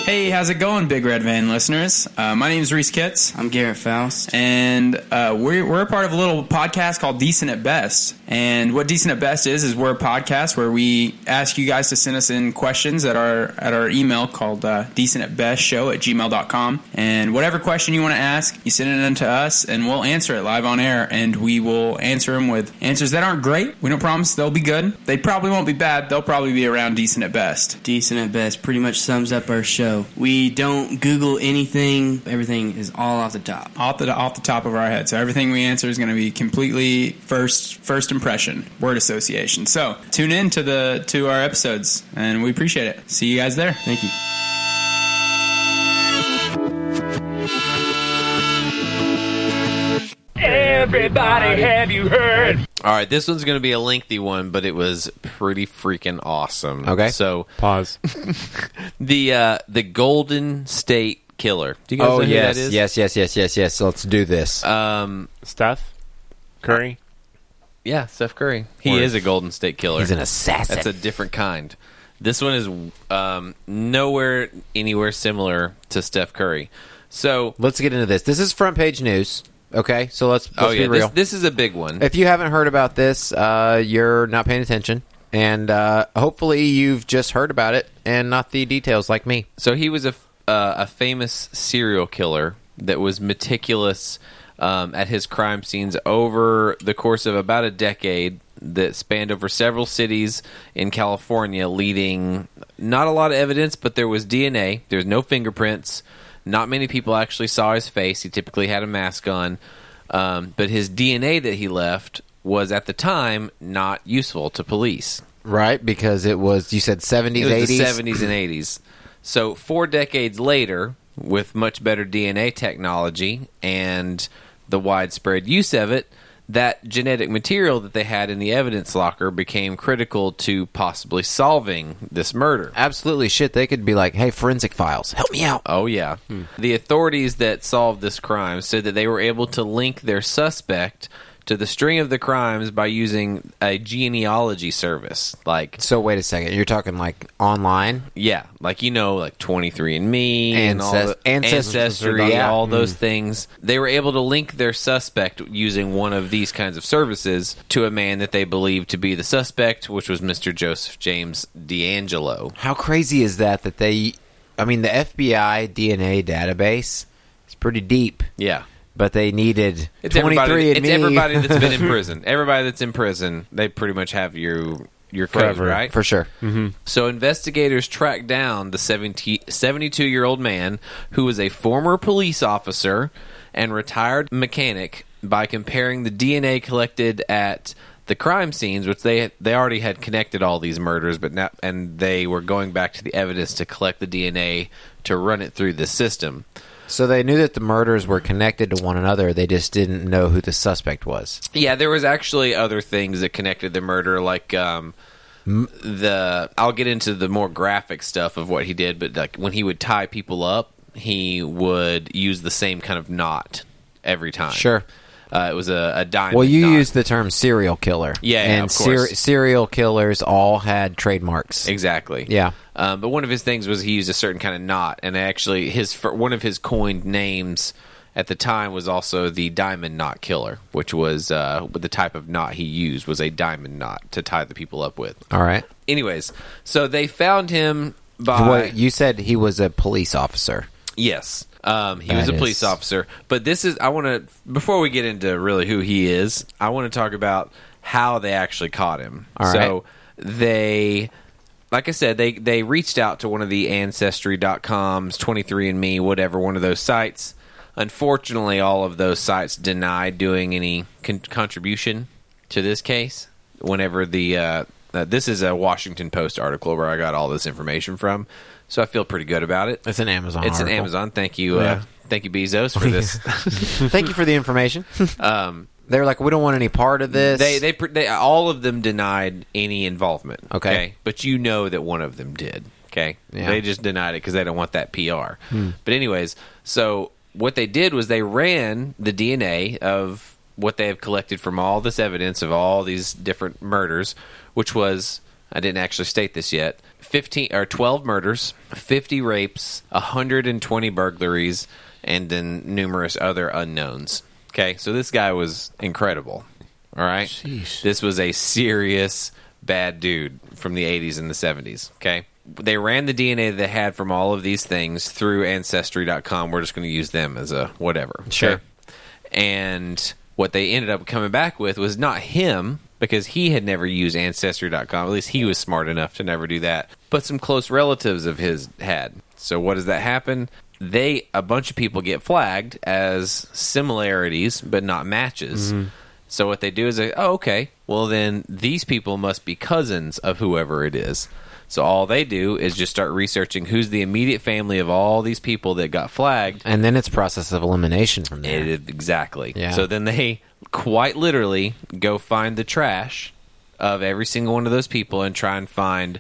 Speaker 5: Hey, how's it going, Big Red Van listeners? Uh, my name is Reese Kitts,
Speaker 6: I'm Garrett Faust.
Speaker 5: and uh, we're, we're a part of a little podcast called Decent at Best. And what Decent at Best is, is we're a podcast where we ask you guys to send us in questions at our at our email called uh, decent at best show at gmail.com. And whatever question you want to ask, you send it in to us, and we'll answer it live on air. And we will answer them with answers that aren't great. We don't promise they'll be good. They probably won't be bad. They'll probably be around decent at best.
Speaker 6: Decent at best pretty much sums up our show. We don't Google anything. Everything is all off the top.
Speaker 5: off the off the top of our head. So everything we answer is going to be completely first first impression, word association. So tune in to the to our episodes, and we appreciate it. See you guys there.
Speaker 6: Thank you.
Speaker 4: Everybody, have you heard?
Speaker 2: All right. This one's going to be a lengthy one, but it was pretty freaking awesome.
Speaker 1: Okay.
Speaker 2: so
Speaker 3: Pause.
Speaker 2: the uh, the Golden State Killer. Do you guys
Speaker 1: Oh
Speaker 2: know who
Speaker 1: yes,
Speaker 2: that is?
Speaker 1: yes, yes, yes, yes, yes. Let's do this.
Speaker 2: Um,
Speaker 3: Steph Curry.
Speaker 2: yeah, Steph Curry. He
Speaker 3: Word.
Speaker 2: is a Golden State Killer.
Speaker 1: He's an assassin.
Speaker 2: That's a different kind. This one is um, nowhere anywhere similar to Steph Curry. So,
Speaker 1: let's get into this. This is front page news. Okay, so let's, let's
Speaker 2: oh
Speaker 1: be
Speaker 2: yeah,
Speaker 1: real.
Speaker 2: this, this is a big one.
Speaker 1: if you haven't heard about this, uh, you're not paying attention, and uh, hopefully you've just heard about it and not the details like me.
Speaker 2: So he was a uh, a famous serial killer that was meticulous um, at his crime scenes over the course of about a decade that spanned over several cities in California, leading not a lot of evidence, but there was DNA. There was no fingerprints. Not many people actually saw his face. He typically had a mask on, um, but his DNA that he left was at the time not useful to police.
Speaker 1: Right, because it was you said seventies,
Speaker 2: It was
Speaker 1: eighties,
Speaker 2: the seventies and eighties. So four decades later, with much better DNA technology and the widespread use of it, that genetic material that they had in the evidence locker became critical to possibly solving this murder.
Speaker 1: Absolutely, shit. They could be like, "Hey, forensic files, help me out."
Speaker 2: Oh yeah. Hmm. The authorities that solved this crime said that they were able to link their suspect to the string of the crimes by using a genealogy service. Like
Speaker 1: So wait a second, you're talking like online?
Speaker 2: Yeah, like you know, like Twenty Three and Me, and all
Speaker 1: Ancest-
Speaker 2: the,
Speaker 1: Ancestry,
Speaker 2: ancestry,
Speaker 1: yeah.
Speaker 2: all hmm. those things. They were able to link their suspect using one of these kinds of services to a man that they believed to be the suspect, which was Mister Joseph James DeAngelo.
Speaker 1: How crazy is that? That they, I mean, the FBI DNA database is pretty deep,
Speaker 2: Yeah,
Speaker 1: but they needed
Speaker 2: it's
Speaker 1: twenty
Speaker 2: everybody.
Speaker 1: and
Speaker 2: It's
Speaker 1: me.
Speaker 2: everybody that's been in prison. Everybody that's in prison, they pretty much have your your code,
Speaker 3: Forever.
Speaker 2: right?
Speaker 1: for sure. Mm-hmm.
Speaker 2: So investigators tracked down the 72 year old man who was a former police officer and retired mechanic by comparing the DNA collected at the crime scenes, which they they already had connected all these murders, but now and they were going back to the evidence to collect the DNA to run it through the system.
Speaker 1: So they knew that the murders were connected to one another. They just didn't know who the suspect was.
Speaker 2: Yeah, there was actually other things that connected the murder, like um, the. I'll get into the more graphic stuff of what he did, but like when he would tie people up, he would use the same kind of knot every time.
Speaker 1: Sure.
Speaker 2: Uh, it was a, a diamond.
Speaker 1: Well, you
Speaker 2: knot.
Speaker 1: used the term serial killer.
Speaker 2: Yeah, yeah,
Speaker 1: and
Speaker 2: of course.
Speaker 1: serial killers all had trademarks.
Speaker 2: Exactly.
Speaker 1: Yeah.
Speaker 2: Um, but one of his things was he used a certain kind of knot, and actually, his one of his coined names at the time was also the diamond knot killer, which was uh, the type of knot he used was a diamond knot to tie the people up with.
Speaker 1: All right.
Speaker 2: Anyways, so they found him by
Speaker 1: you said he was a police officer.
Speaker 2: Yes. Um, he was a police
Speaker 1: is-
Speaker 2: officer. But this is, I want to, before we get into really who he is, I want to talk about how they actually caught him.
Speaker 1: All
Speaker 2: so they, like I said, they, they reached out to one of the Ancestry.com's, 23andMe, whatever, one of those sites. Unfortunately, all of those sites denied doing any con- contribution to this case. Whenever the, uh, uh, this is a Washington Post article where I got all this information from. So I feel pretty good about it.
Speaker 1: It's an Amazon.
Speaker 2: It's an
Speaker 1: article.
Speaker 2: Amazon. Thank you,
Speaker 1: Yeah.
Speaker 2: uh, thank you, Bezos, for this.
Speaker 1: Thank you for the information.
Speaker 2: um,
Speaker 1: they were like, we don't want any part of this.
Speaker 2: they, they, pr- they, all of them denied any involvement.
Speaker 1: Okay.
Speaker 2: but you know that one of them did. Okay,
Speaker 1: Yeah.
Speaker 2: they just denied it because they don't want that PR. But anyways, so what they did was they ran the DNA of what they have collected from all this evidence of all these different murders, which was I didn't actually state this yet. 15 or 12 murders, 50 rapes, 120 burglaries, and then numerous other unknowns. Okay, so this guy was incredible. All right, this was a serious bad dude from the 80s and the 70s. Okay, they ran the DNA they had from all of these things through Ancestry.com. We're just going to use them as a whatever. okay?
Speaker 1: Sure.
Speaker 2: And what they ended up coming back with was not him because he had never used ancestry.com at least he was smart enough to never do that. But some close relatives of his had. So what does that happen? They a bunch of people get flagged as similarities but not matches. Mm-hmm. So what they do is they oh okay. Well then these people must be cousins of whoever it is so all they do is just start researching who's the immediate family of all these people that got flagged
Speaker 1: and then it's process of elimination from there.
Speaker 2: it, exactly.
Speaker 1: Yeah.
Speaker 2: So then they quite literally go find the trash of every single one of those people and try and find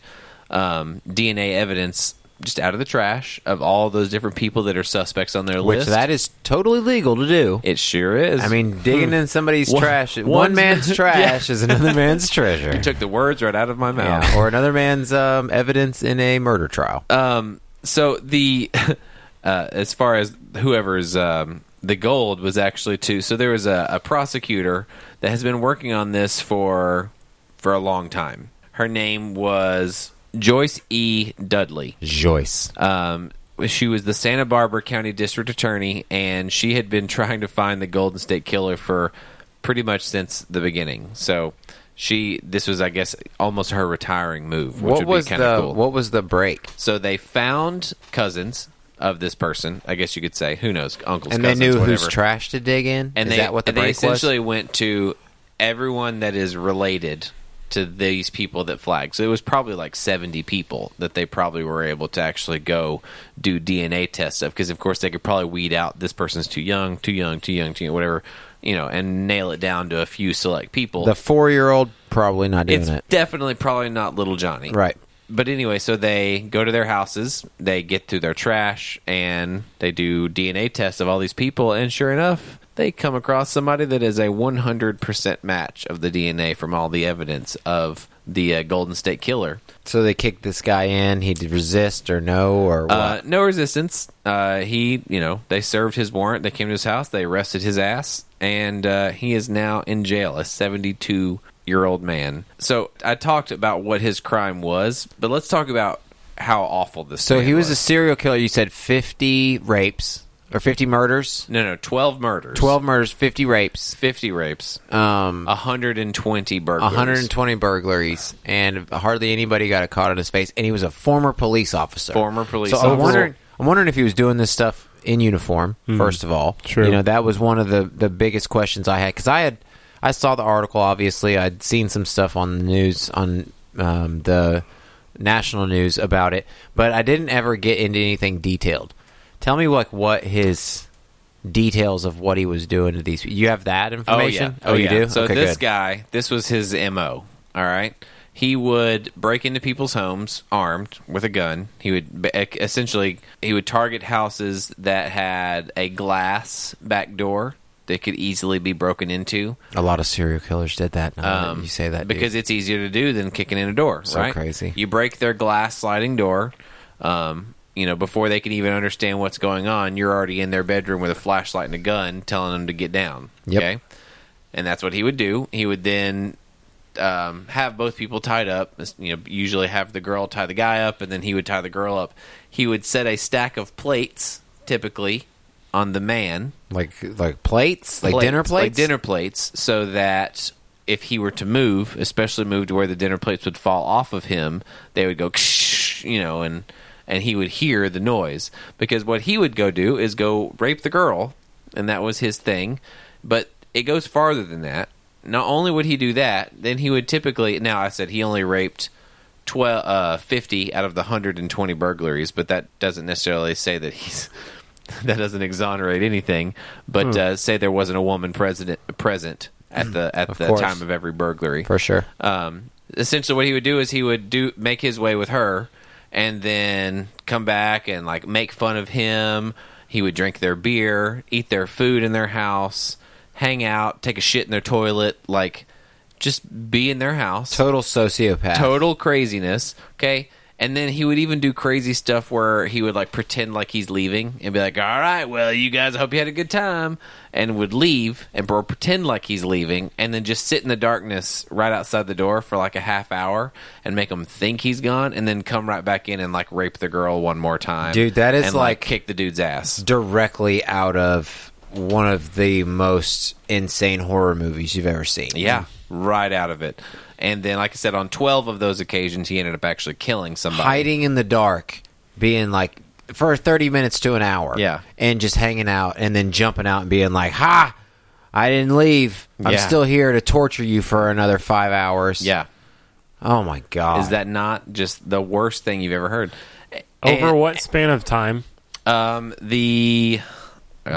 Speaker 2: um, DNA evidence just out of the trash of all those different people that are suspects on their
Speaker 1: Which
Speaker 2: list.
Speaker 1: that is totally legal to do.
Speaker 2: it sure is.
Speaker 1: I mean, digging in somebody's
Speaker 2: One-
Speaker 1: trash. One,
Speaker 2: one's-
Speaker 1: man's trash is another man's treasure.
Speaker 2: you took the words right out of my mouth.
Speaker 1: Yeah, or another man's um, evidence in a murder trial.
Speaker 2: Um, so the uh, as far as whoever's um, the gold was actually too. So there was a, a prosecutor that has been working on this for for a long time. Her name was Joyce E. Dudley.
Speaker 1: Joyce.
Speaker 2: Um, she was the Santa Barbara County District Attorney, and she had been trying to find the Golden State Killer for pretty much since the beginning. So she, this was, I guess, almost her retiring move, which
Speaker 1: What
Speaker 2: would
Speaker 1: was
Speaker 2: be kind
Speaker 1: the
Speaker 2: of cool.
Speaker 1: What was the break?
Speaker 2: So they found cousins of this person. I guess you could say, who knows, uncles,
Speaker 1: and they knew
Speaker 2: whatever.
Speaker 1: whose trash to dig in.
Speaker 2: And
Speaker 1: is
Speaker 2: they,
Speaker 1: that what the
Speaker 2: and they
Speaker 1: break was?
Speaker 2: essentially went to everyone that is related to these people that flagged. So it was probably like 70 people that they probably were able to actually go do DNA tests of because of course they could probably weed out this person's too young, too young, too young, too young, whatever, you know, and nail it down to a few select people.
Speaker 1: The four year old probably not doing
Speaker 2: it's
Speaker 1: it.
Speaker 2: definitely probably not little Johnny.
Speaker 1: Right.
Speaker 2: But anyway, so they go to their houses, they get through their trash, and they do DNA tests of all these people, and sure enough, they come across somebody that is a 100% match of the DNA from all the evidence of the uh, Golden State Killer.
Speaker 1: So they kicked this guy in. He'd resist or no or what?
Speaker 2: Uh, no resistance. Uh, he, you know, they served his warrant. They came to his house. They arrested his ass, and uh, he is now in jail. A seventy-two year old man. So I talked about what his crime was, but let's talk about how awful this.
Speaker 1: so he was a serial killer. You said fifty rapes or fifty murders,
Speaker 2: no, no, twelve murders,
Speaker 1: twelve murders, fifty rapes,
Speaker 2: fifty rapes,
Speaker 1: um,
Speaker 2: hundred and twenty burglaries,
Speaker 1: 120 burglaries, and hardly anybody got a caught on his face. And he was a former police officer.
Speaker 2: Former police
Speaker 1: So
Speaker 2: officer.
Speaker 1: I'm wondering, I'm wondering if he was doing this stuff in uniform. First of all,
Speaker 3: True.
Speaker 1: You know, that was one of the the biggest questions I had because I had I saw the article. Obviously, I'd seen some stuff on the news on um, the national news about it, but I didn't ever get into anything detailed. Tell me like what his details of what he was doing to these. You have that information?
Speaker 2: Oh yeah,
Speaker 1: Oh, you
Speaker 2: yeah.
Speaker 1: do.
Speaker 2: So
Speaker 1: okay,
Speaker 2: this
Speaker 1: good.
Speaker 2: guy, this was his mo. All right, he would break into people's homes armed with a gun. He would essentially he would target houses that had a glass back door that could easily be broken into.
Speaker 1: A lot of serial killers did that. Now that
Speaker 2: Um,
Speaker 1: you say that
Speaker 2: because
Speaker 1: dude.
Speaker 2: it's easier to do than kicking in a door.
Speaker 1: So
Speaker 2: right?
Speaker 1: crazy.
Speaker 2: You break their glass sliding door. Um, you know, before they can even understand what's going on, you're already in their bedroom with a flashlight and a gun, telling them to get down.
Speaker 1: Yep.
Speaker 2: Okay, and that's what he would do. He would then um, have both people tied up. You know, usually have the girl tie the guy up, and then he would tie the girl up. He would set a stack of plates, typically, on the man
Speaker 1: like like plates, like dinner plates,
Speaker 2: like dinner plates, so that if he were to move, especially move to where the dinner plates would fall off of him, they would go, you know, and and he would hear the noise because what he would go do is go rape the girl, and that was his thing. But it goes farther than that. Not only would he do that, then he would typically. Now I said he only raped. 12, uh, 50 out of the 120 burglaries, but that doesn't necessarily say that he's that doesn't exonerate anything. But
Speaker 1: Hmm.
Speaker 2: uh, say there wasn't a woman president present at the at
Speaker 1: Of
Speaker 2: the
Speaker 1: course.
Speaker 2: time of every burglary.
Speaker 1: for sure.
Speaker 2: Um, essentially, what he would do is he would do make his way with her, and then come back and like make fun of him. He would drink their beer, eat their food in their house, hang out, take a shit in their toilet, like just be in their house
Speaker 1: Total sociopath.
Speaker 2: total craziness. Okay. And then he would even do crazy stuff where he would like pretend like he's leaving and be like, "All right, well, you guys, I hope you had a good time," and would leave and bro pretend like he's leaving, and then just sit in the darkness right outside the door for like a half hour and make them think he's gone, and then come right back in and like rape the girl one more time,
Speaker 1: Dude, that is
Speaker 2: and,
Speaker 1: like-
Speaker 2: kick the dude's ass.
Speaker 1: directly out of one of the most insane horror movies you've ever seen.
Speaker 2: Yeah, right out of it. And then, like I said, on twelve of those occasions, he ended up actually killing somebody.
Speaker 1: hiding in the dark, being like for thirty minutes to an hour.
Speaker 2: Yeah.
Speaker 1: and just hanging out, and then jumping out and being like, "Ha! I didn't leave. I'm
Speaker 2: Yeah.
Speaker 1: still here to torture you for another five hours."
Speaker 2: Yeah.
Speaker 1: Oh my god.
Speaker 2: Is that not just the worst thing you've ever heard?
Speaker 3: Over
Speaker 2: And,
Speaker 3: what span of time?
Speaker 2: Um, the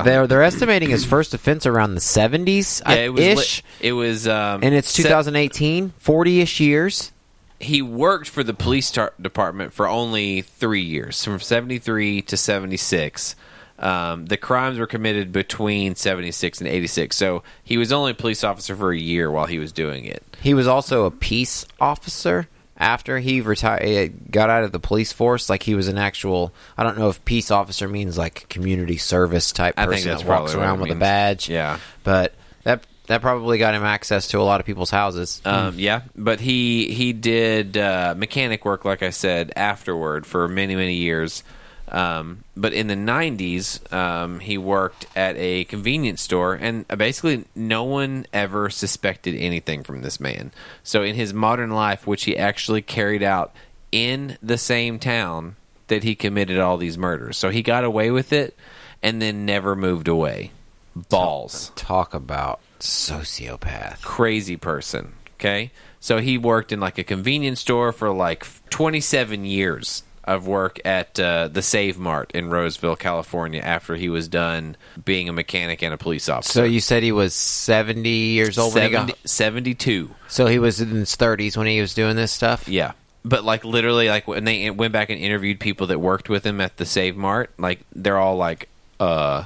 Speaker 1: They're they're estimating his first offense around the seventies
Speaker 2: yeah, it was li-
Speaker 1: ish,
Speaker 2: it was um,
Speaker 1: and it's
Speaker 2: se-
Speaker 1: 2018, 40 ish years.
Speaker 2: he worked for the police tar- department for only three years, from seventy three to seventy six. Um, the crimes were committed between seventy six and eighty six, so he was only a police officer for a year while he was doing it.
Speaker 1: He was also a peace officer after he retired, got out of the police force. Like he was an actual. I don't know if peace officer means like community service type
Speaker 2: I
Speaker 1: person that walks around
Speaker 2: it
Speaker 1: with a badge.
Speaker 2: Yeah.
Speaker 1: but that that probably got him access to a lot of people's houses.
Speaker 2: Um, yeah, but he he did uh, mechanic work, like I said, afterward for many many years. Um, but in the '90s, um, he worked at a convenience store, and basically no one ever suspected anything from this man. So in his modern life, which he actually carried out in the same town that he committed all these murders, so he got away with it, and then never moved away. Balls
Speaker 1: Talk about sociopath.
Speaker 2: crazy person. Okay, so he worked in like a convenience store for like 27 years of work at uh, the Save Mart in Roseville, California. After he was done being a mechanic and a police officer,
Speaker 1: So you said he was 70 years old when he got.
Speaker 2: 72.
Speaker 1: So he was in his 30s when he was doing this stuff.
Speaker 2: Yeah. But like literally, like when they went back and interviewed people that worked with him at the Save Mart, like they're all like, "Uh,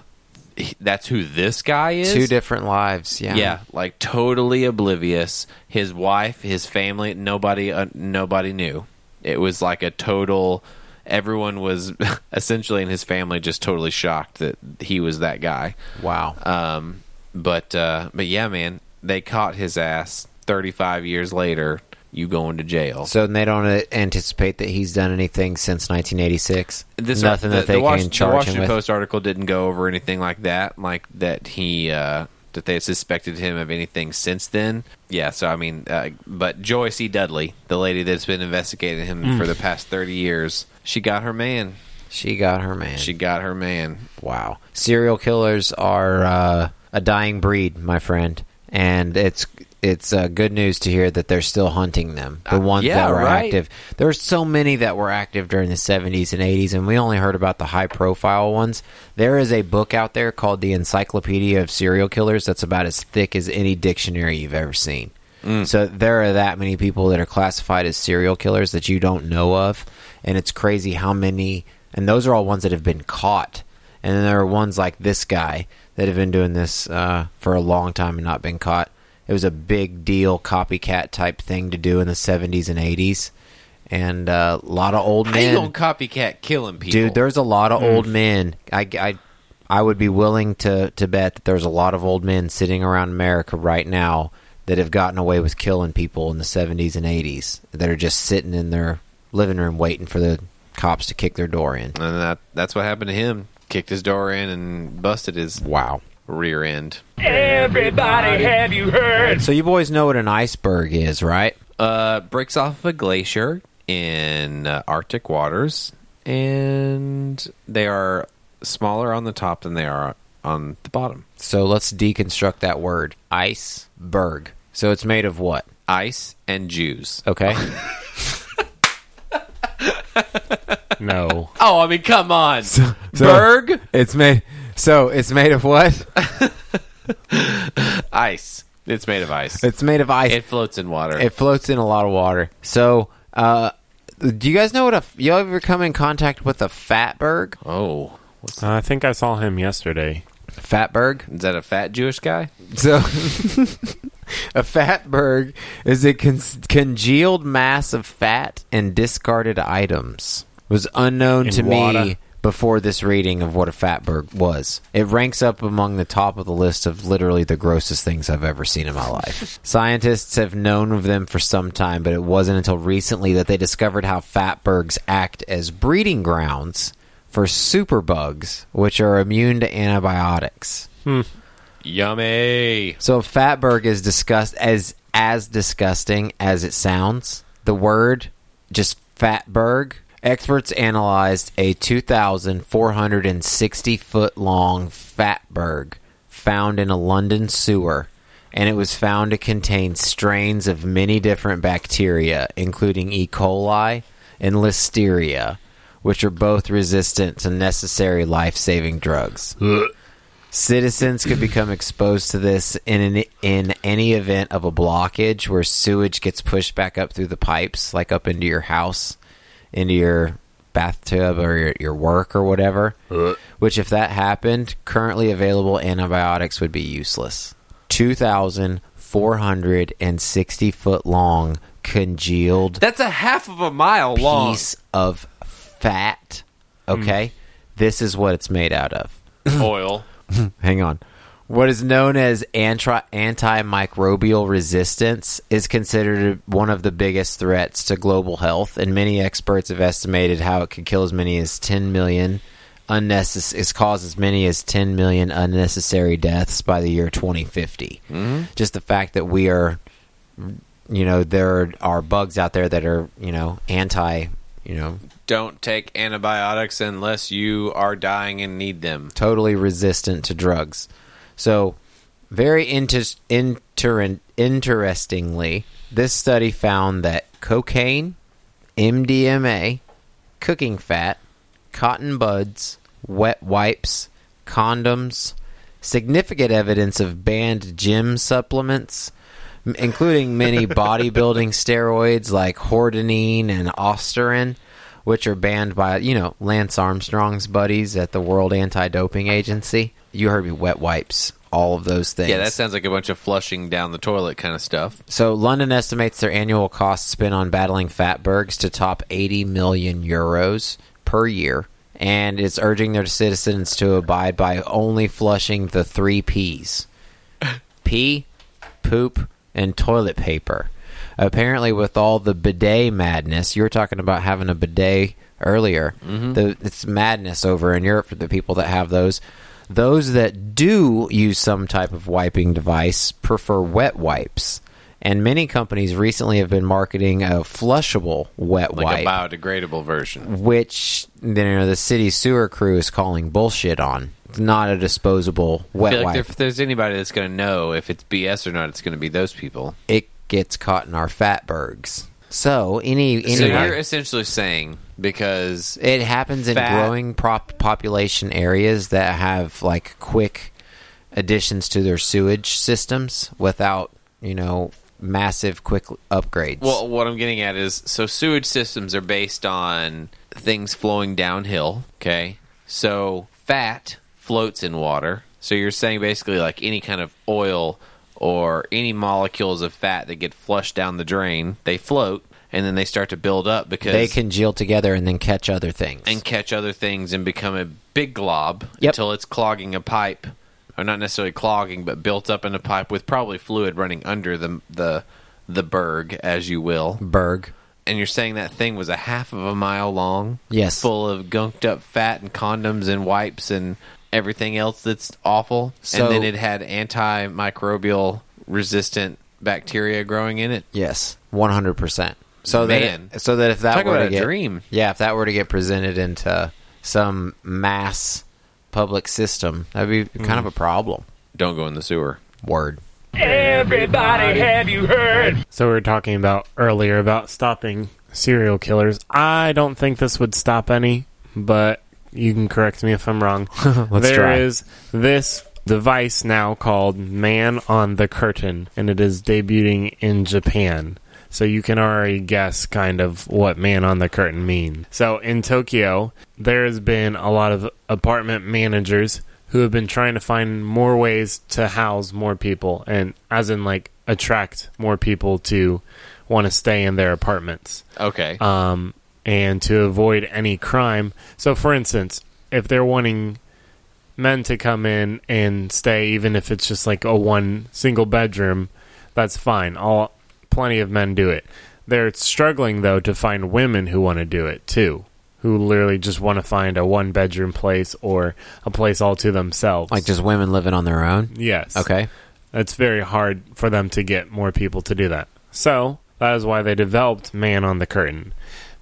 Speaker 2: that's who this guy is."
Speaker 1: Two different lives. Yeah.
Speaker 2: Yeah, like totally oblivious. His wife, his family, nobody, uh, nobody knew. It was like a total. Everyone was essentially in his family just totally shocked that he was that guy.
Speaker 1: Wow.
Speaker 2: Um, but uh, but yeah, man, they caught his ass. Thirty five years later, you going to jail.
Speaker 1: So they don't uh, anticipate that he's done anything since 1986.
Speaker 2: This
Speaker 1: Nothing
Speaker 2: the,
Speaker 1: that they
Speaker 2: the
Speaker 1: can
Speaker 2: the
Speaker 1: charge him
Speaker 2: Washington. Post article didn't go over anything like that, like that he uh, that they suspected him of anything since then. Yeah, so I mean, uh, but Joyce E. Dudley, the lady that's been investigating him
Speaker 1: Hmm.
Speaker 2: for the past thirty years, she got her man.
Speaker 1: She got her man.
Speaker 2: She got her man.
Speaker 1: wow. Serial killers are uh, a dying breed, my friend, and it's it's uh, good news to hear that they're still hunting them. The
Speaker 2: Uh,
Speaker 1: ones
Speaker 2: yeah,
Speaker 1: that were
Speaker 2: right.
Speaker 1: active. There were so many that were active during the 70s and 80s, and we only heard about the high profile ones. There is a book out there called the Encyclopedia of Serial Killers that's about as thick as any dictionary you've ever seen. So there are that many people that are classified as serial killers that you don't know of, and it's crazy how many. And those are all ones that have been caught, and then there are ones like this guy that have been doing this uh, for a long time and not been caught. It was a big deal copycat type thing to do in the 70s and 80s, and uh, a lot of old
Speaker 2: How you
Speaker 1: men.
Speaker 2: gonna copycat killing people?
Speaker 1: Dude, there's a lot of old men. I, I, I would be willing to, to bet that there's a lot of old men sitting around America right now that have gotten away with killing people in the 70s and 80s that are just sitting in their living room waiting for the cops to kick their door in.
Speaker 2: and that that's what happened to him. Kicked his door in and busted his
Speaker 1: Wow.
Speaker 2: Rear end.
Speaker 4: Everybody, have you heard?
Speaker 1: So you boys know what an iceberg is, right?
Speaker 2: Uh, breaks off a glacier in uh, Arctic waters, and they are smaller on the top than they are on the bottom.
Speaker 1: So let's deconstruct that word. Iceberg. So it's made of what?
Speaker 2: Ice and Jews.
Speaker 1: Okay.
Speaker 3: No.
Speaker 2: Oh, I mean, come on,
Speaker 1: so-
Speaker 2: Berg.
Speaker 1: it's made So it's made of what?
Speaker 2: Ice. It's made of ice.
Speaker 1: It's made of ice.
Speaker 2: It floats in water.
Speaker 1: It floats in a lot of water. So, uh, do you guys know what a? You ever come in contact with a fatberg?
Speaker 2: oh, what's
Speaker 3: I think I saw him yesterday.
Speaker 1: Fatberg.
Speaker 2: is that? A fat Jewish guy?
Speaker 1: So, a fatberg is a con- congealed mass of fat and discarded items. It was unknown
Speaker 3: In
Speaker 1: to
Speaker 3: water.
Speaker 1: me before this reading of what a fatberg was. It ranks up among the top of the list of literally the grossest things I've ever seen in my life. Scientists have known of them for some time, but it wasn't until recently that they discovered how fatbergs act as breeding grounds for superbugs, which are immune to antibiotics. Hmm.
Speaker 2: Yummy.
Speaker 1: So fatberg is disgust as as disgusting as it sounds. The word just fatberg. Experts analyzed a 2,460 foot long fatberg found in a London sewer, and it was found to contain strains of many different bacteria, including E. coli and Listeria, which are both resistant to necessary life saving drugs. Citizens could become exposed to this in an, in any event of a blockage where sewage gets pushed back up through the pipes, like up into your house, into your bathtub or your, your work or whatever. Uh. Which, if that happened, currently available antibiotics would be useless. Two thousand four hundred and sixty foot long congealed
Speaker 2: That's a half of a mile long.
Speaker 1: piece of fat. Okay, hmm. this is what it's made out of.
Speaker 2: Oil.
Speaker 1: hang on. What is known as anti- antimicrobial resistance is considered one of the biggest threats to global health, and many experts have estimated how it could kill as many as 10 million unnecessary, cause as many as 10 million unnecessary deaths by the year 2050. Mm-hmm. Just the fact that we are, you know, there are bugs out there that are, you know, anti, you know,
Speaker 2: Don't take antibiotics unless you are dying and need them.
Speaker 1: totally resistant to drugs. So, very inter- inter- interestingly, this study found that cocaine, MDMA, cooking fat, cotton buds, wet wipes, condoms, significant evidence of banned gym supplements, including many bodybuilding steroids like hordenine and ostarine, which are banned by, you know, Lance Armstrong's buddies at the World Anti-Doping Agency. You heard me, wet wipes, all of those things.
Speaker 2: Yeah, that sounds like a bunch of flushing down the toilet kind of stuff.
Speaker 1: So London estimates their annual cost spent on battling fatbergs to top 80 million euros per year, and it's urging their citizens to abide by only flushing the three P's: pee, poop, and toilet paper. Apparently, with all the bidet madness, you were talking about having a bidet earlier. Mm-hmm. The, it's madness over in Europe for the people that have those. Those that do use some type of wiping device prefer wet wipes. And many companies recently have been marketing a flushable wet
Speaker 2: Like
Speaker 1: wipe,
Speaker 2: a biodegradable version.
Speaker 1: which you know the city sewer crew is calling bullshit on. It's not a disposable wet
Speaker 2: like
Speaker 1: wipe.
Speaker 2: if there's anybody that's going to know if it's BS or not, it's going to be those people.
Speaker 1: It gets caught in our fatbergs. So any any
Speaker 2: So you're essentially saying because
Speaker 1: it happens in
Speaker 2: fat-
Speaker 1: growing prop population areas that have like quick additions to their sewage systems without you know massive quick upgrades.
Speaker 2: Well, what I'm getting at is so sewage systems are based on things flowing downhill. Okay, so fat floats in water. So you're saying basically like any kind of oil or any molecules of fat that get flushed down the drain, they float and then they start to build up because
Speaker 1: they congeal together and then catch other things.
Speaker 2: and catch other things and become a big glob
Speaker 1: Yep.
Speaker 2: until it's clogging a pipe, or not necessarily clogging, but built up in a pipe with probably fluid running under the the the berg, as you will.
Speaker 1: Berg.
Speaker 2: And you're saying that thing was a half of a mile long,
Speaker 1: Yes.
Speaker 2: full of gunked up fat and condoms and wipes and everything else that's awful.
Speaker 1: So-
Speaker 2: and then it had antimicrobial resistant bacteria growing in it.
Speaker 1: Yes, one hundred percent. So
Speaker 2: Man.
Speaker 1: that so that if that
Speaker 2: Talk
Speaker 1: were
Speaker 2: about
Speaker 1: to
Speaker 2: a
Speaker 1: get
Speaker 2: dream.
Speaker 1: yeah, if that were to get presented into some mass public system, that'd be kind of mm. a problem.
Speaker 2: Don't go in the sewer.
Speaker 1: Word.
Speaker 4: Everybody, have you heard?
Speaker 3: So we were talking about earlier about stopping serial killers. I don't think this would stop any, but you can correct me if I'm wrong.
Speaker 1: Let's
Speaker 3: There
Speaker 1: try.
Speaker 3: is this device now called Man on the Curtain, and it is debuting in Japan. So you can already guess kind of what Man on the Curtain means. So in Tokyo, there has been a lot of apartment managers who have been trying to find more ways to house more people and as in like attract more people to want to stay in their apartments
Speaker 2: Okay.
Speaker 3: um, and to avoid any crime. So, for instance, if they're wanting men to come in and stay, even if it's just like a one single bedroom, that's fine. All plenty of men do it. They're struggling though to find women who want to do it too, who literally just want to find a one bedroom place or a place all to themselves.
Speaker 1: Like just women living on their own.
Speaker 3: yes,
Speaker 1: Okay.
Speaker 3: it's very hard for them to get more people to do that. So that is why they developed Man on the Curtain,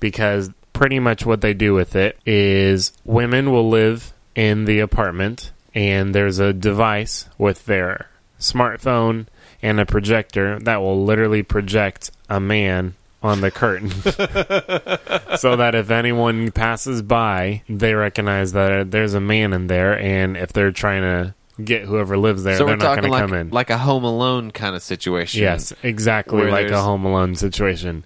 Speaker 3: because pretty much what they do with it is women will live in the apartment, and there's a device with their smartphone and a projector that will literally project a man on the curtain so that if anyone passes by they recognize that there's a man in there and if they're trying to get whoever lives there
Speaker 2: so
Speaker 3: they're not going to come in
Speaker 2: like a Home Alone kind of situation.
Speaker 3: Yes, exactly like a Home Alone situation.